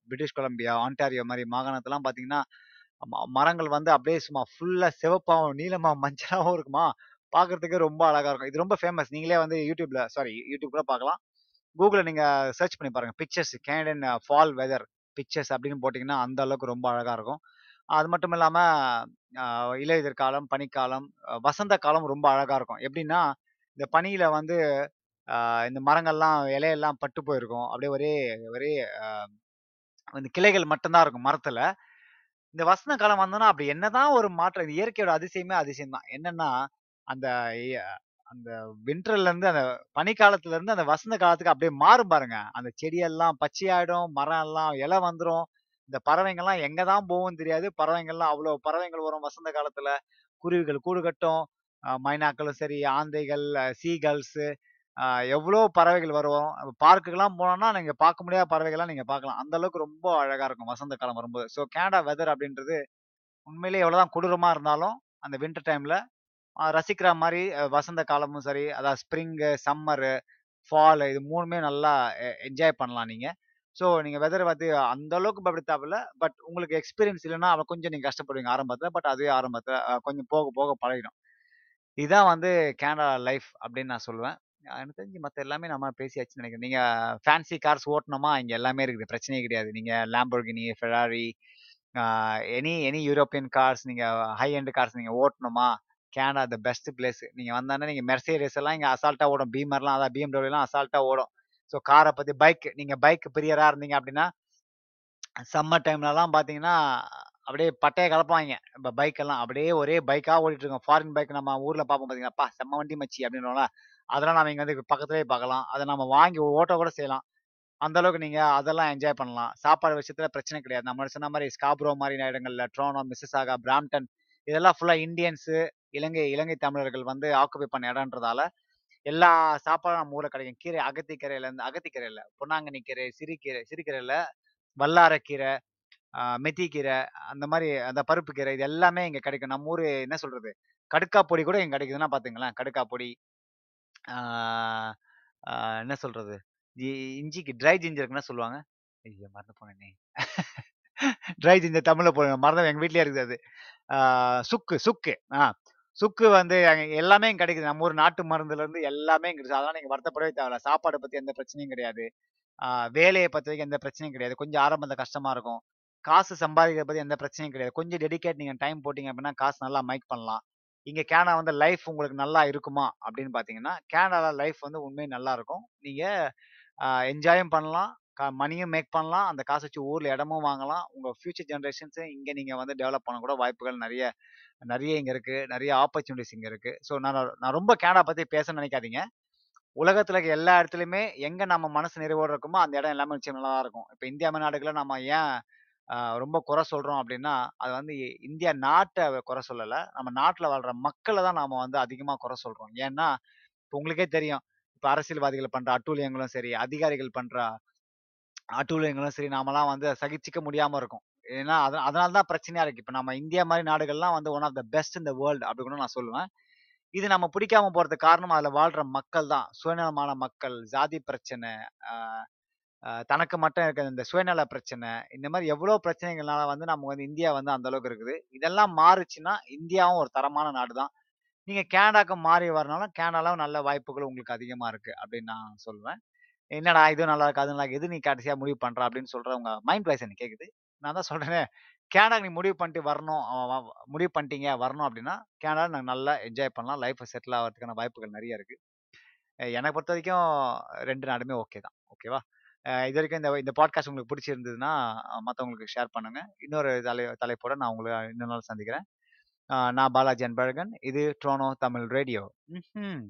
Speaker 1: பிரிட்டிஷ் கொலம்பியா, ஆன்டாரியோ மாதிரி மாகாணத்தெல்லாம் பார்த்தீங்கன்னா, ம மரங்கள் வந்து அப்படியே சும்மா ஃபுல்லா சிவப்பாகவும் நீளமா மஞ்சளாவும் இருக்குமா, பார்க்கறதுக்கே ரொம்ப அழகா இருக்கும். இது ரொம்ப ஃபேமஸ். நீங்களே வந்து யூடியூப்ல சாரி YouTube கூட பார்க்கலாம். கூகுளில் நீங்க சர்ச் பண்ணி பாருங்க. Pictures Canadian fall weather pictures அப்படின்னு போட்டிங்கன்னா அந்த அளவுக்கு ரொம்ப அழகா இருக்கும். அது மட்டும் இல்லாம, அ இலையுதிர் காலம், பனிக்காலம், வசந்த காலம் ரொம்ப அழகா இருக்கும். எப்படின்னா, இந்த பனியில வந்து இந்த மரங்கள்லாம் இலையெல்லாம் பட்டு போயிருக்கும். அப்படியே ஒரே ஒரே இந்த அந்த கிளைகள் மட்டும்தான் இருக்கும் மரத்துல. இந்த வசந்த காலம் வந்தோன்னா அப்படி என்னதான் ஒரு மாற்றம் இது இயற்கையோட அதிசயமே அதிசயம் தான். என்னன்னா, அந்த அந்த வின்டர்ல இருந்து அந்த பனிக்காலத்துல இருந்து அந்த வசந்த காலத்துக்கு அப்படியே மாறும் பாருங்க. அந்த செடியெல்லாம் பச்சையாயிடும், மரம் எல்லாம் இலை வந்துடும் இந்த பறவைங்கள்லாம் எங்க தான் போகும் தெரியாது. பறவைங்கள்லாம் அவ்வளோ பறவைகள் வரும் வசந்த காலத்துல. குருவிகள் கூடு கட்டும். மைனாக்களும் சரி, ஆந்தைகள், சீகல்ஸு எவ்வளோ பறவைகள் வரும். பார்க்குக்கெல்லாம் போனோம்னா, நீங்கள் பார்க்க முடியாத பறவைகள்லாம் நீங்கள் பார்க்கலாம். அந்த அளவுக்கு ரொம்ப அழகாக இருக்கும் வசந்த காலம் வரும்போது. ஸோ கேனடா வெதர் அப்படின்றது உண்மையிலேயே எவ்வளோதான் கொடூரமாக இருந்தாலும், அந்த வின்டர் டைமில் ரசிக்கிற மாதிரி வசந்த காலமும் சரி, அதாவது ஸ்ப்ரிங்கு, சம்மரு, ஃபால் இது மூணுமே நல்லா என்ஜாய் பண்ணலாம் நீங்கள் ஸோ நீங்கள் வெதர் பார்த்து அந்த அளவுக்கு பயப்பட பட் உங்களுக்கு எக்ஸ்பீரியன்ஸ் இல்லைன்னா அவள் கொஞ்சம் நீங்கள் கஷ்டப்படுவீங்க ஆரம்பத்தில் பட் அதுவே ஆரம்பத்தில் கொஞ்சம் போக போக பழகிடும். இதுதான் வந்து கேனடா லைஃப் அப்படின்னு நான் சொல்லுவேன். எனக்கு தெரிஞ்சு மற்ற எல்லாமே நம்ம பேசியாச்சுன்னு நினைக்கிறேன் நீங்க ஃபேன்சி கார்ஸ் ஓட்டணுமா, இங்க எல்லாமே இருக்குது. பிரச்சனையே கிடையாது. நீங்க Lamborghini, Ferrari any any European cars நீங்க ஹை எண்ட் கார்ஸ் நீங்க ஓட்டணுமா, கேனடா த பெஸ்ட் பிளேஸ். நீங்க வந்தானே நீங்க மெர்சேரிஸ் எல்லாம் இங்க அசால்ட்டா ஓடும். பீமர்லாம் அதான் பிஎம்டபிள்யூலாம் அசால்ட்டா ஓடும். ஸோ காரை பத்தி பைக் நீங்க பைக் பிரியரா இருந்தீங்க அப்படின்னா, சம்மர் டைம்லலாம் பார்த்தீங்கன்னா, அப்படியே பட்டைய கலப்பாங்க இப்போ பைக் எல்லாம் அப்படியே ஒரே பைக்காக ஓடிட்டு இருக்கோம் ஃபாரின் பைக் நம்ம ஊர்ல பார்ப்போம் பார்த்தீங்களா, செம்ம வண்டி மச்சி" அப்படின்னுவோம்ல. அதெல்லாம் நம்ம இங்கே வந்து பக்கத்துலேயே பார்க்கலாம். அதை நம்ம வாங்கி ஓட்ட கூட செய்யலாம். அந்த அளவுக்கு அதெல்லாம் என்ஜாய் பண்ணலாம். சாப்பாடு விஷயத்தில் பிரச்சனை கிடையாது. நம்ம சொன்ன மாதிரி ஸ்காப்ரோ மாதிரி இடங்களில் ட்ரோனோ மிசிசாகா, பிராம்டன் இதெல்லாம் ஃபுல்லாக இந்தியன்ஸு, இலங்கை இலங்கை தமிழர்கள் வந்து ஆக்குபை பண்ண இடம்ன்றதால, எல்லா சாப்பாடும் நம்ம ஊரில் கிடைக்கும். கீரை அகத்திக்கீரையிலருந்து அகத்திக்கீரை பொன்னாங்கண்ணி கீரை, சிறுகீரை சிறுகீரை வல்லாரக்கீரை, மெத்திக்கீரை அந்த மாதிரி அந்த பருப்பு கீரை இது எல்லாமே இங்கே கிடைக்கும். நம்ம ஊர் என்ன சொல்கிறது கடுக்கா பொடி கூட இங்கே கிடைக்குதுன்னா பார்த்துங்களேன் கடுக்கா பொடி, என்ன சொல்றது? இஞ்சிக்கு ட்ரை ஜிஞ்சருக்குன்னா சொல்லுவாங்க? ஐயோ! மறந்து போனேனே. ட்ரை ஜிஞ்சர் தமிழில் போடுங்க. மறந்து எங்கள் வீட்லேயே இருக்குது அது. சுக்கு சுக்கு. ஆ சுக்கு வந்து எல்லாமே இங்கே கிடைக்குது. நம்ம ஊர் நாட்டு மருந்துலேருந்து எல்லாமே இங்கே அதெல்லாம் நீங்கள் வருத்தப்படவே தேவையில்ல. சாப்பாடை பற்றி எந்த பிரச்சனையும் கிடையாது. வேலையை பற்றி வரைக்கும் எந்த பிரச்சனையும் கிடையாது. கொஞ்சம் ஆரம்பத்தில் கஷ்டமாக இருக்கும். காசு சம்பாதிக்கிறத பற்றி எந்த பிரச்சனையும் கிடையாது. கொஞ்சம் டெடிகேட் நீங்கள் டைம் போட்டிங்க அப்படின்னா, காசு நல்லா மைக் பண்ணலாம். இங்கே கேனடா வந்து லைஃப் உங்களுக்கு நல்லா இருக்குமா? அப்படின்னு பார்த்தீங்கன்னா, கேனடாவில் லைஃப் வந்து உண்மையா நல்லா இருக்கும். நீங்கள் என்ஜாயும் பண்ணலாம். க மனியும் மேக் பண்ணலாம். அந்த காசை வச்சு ஊரில் இடமும் வாங்கலாம். உங்கள் ஃபியூச்சர் ஜென்ரேஷன்ஸு இங்கே நீங்கள் வந்து டெவலப் பண்ண கூட வாய்ப்புகள் நிறைய நிறைய இங்கே இருக்குது நிறைய ஆப்பர்ச்சுனிட்டிஸ் இங்கே இருக்குது ஸோ நான் நான் ரொம்ப கேனடா பற்றி பேசணும்னு நினைக்காதீங்க உலகத்தில் இருக்க எல்லா இடத்துலையுமே எங்கே நம்ம மனசு நிறைவோடு இருக்குமோ, அந்த இடம் எல்லாமே நிச்சயம் நல்லா தான் இருக்கும். இப்போ இந்தியா மாரி நம்ம ஏன் ரொம்ப குறை சொல்கிறோம் அப்படின்னா அது வந்து இ- இந்தியா நாட்டை குறை சொல்லலை நம்ம நாட்டில் வாழ்கிற மக்களை தான் நாம் வந்து அதிகமாக குறை சொல்கிறோம் ஏன்னா, இப்போ உங்களுக்கே தெரியும். இப்போ அரசியல்வாதிகள் பண்ணுற அட்டூழியங்களும் சரி, அதிகாரிகள் பண்ணுற அட்டூழியங்களும் சரி, நாமலாம் வந்து சகிச்சிக்க முடியாமல் இருக்கும். ஏன்னா, அத அதனால தான் பிரச்சனையாக இருக்குது இப்போ நம்ம இந்தியா மாதிரி நாடுகள்லாம் வந்து one of the best in the world அப்டி கூட நான் சொல்லுவேன். இது நம்ம பிடிக்காம போகிறதுக்கு காரணம் அதில் வாழ்கிற மக்கள் தான். சுயநலமான மக்கள், ஜாதி பிரச்சனை, தனக்கு மட்டும் இருக்கிற இந்த சுயநல பிரச்சனை, இந்த மாதிரி எவ்வளோ பிரச்சனைகள்னால வந்து நம்ம வந்து இந்தியா வந்து அந்த அளவுக்கு இருக்குது. இதெல்லாம் மாறுச்சுன்னா, இந்தியாவும் ஒரு தரமான நாடு தான். நீங்கள் கேனடாக்கு மாறி வரனாலும், கேனடாவும் நல்ல வாய்ப்புகள் உங்களுக்கு அதிகமாக இருக்குது அப்படின்னு நான் சொல்லுவேன். என்னடா இதுவும் நல்லா இருக்கு, நல்லா எது நீ கடைசியாக முடிவு பண்ணுற அப்படின்னு சொல்கிற உங்கள் மைண்ட் வாய்ஸ் எனக்கு கேட்குது நான் தான் சொல்கிறேன் கேனடாக்கு நீ முடிவு பண்ணிட்டு வரணும். முடிவு பண்ணிட்டீங்க வரணும் அப்படின்னா, கேனடா நாங்கள் நல்லா என்ஜாய் பண்ணலாம். லைஃப்பை செட்டில் ஆகிறதுக்கான வாய்ப்புகள் நிறைய இருக்குது என்னை பொறுத்த வரைக்கும் ரெண்டு நாடுமே ஓகே தான். ஓகேவா? இது வரைக்கும் இந்த இந்த பாட்காஸ்ட் உங்களுக்கு பிடிச்சிருந்ததுன்னா, மத்தவங்களுக்கு ஷேர் பண்ணுங்க. இன்னொரு தலை தலைப்போட நான் உங்களை இன்னொரு நாள் சந்திக்கிறேன். நான் பாலாஜி அன்பழகன். இது ட்ரோனோ தமிழ் ரேடியோ. ம்ஹ்ம்.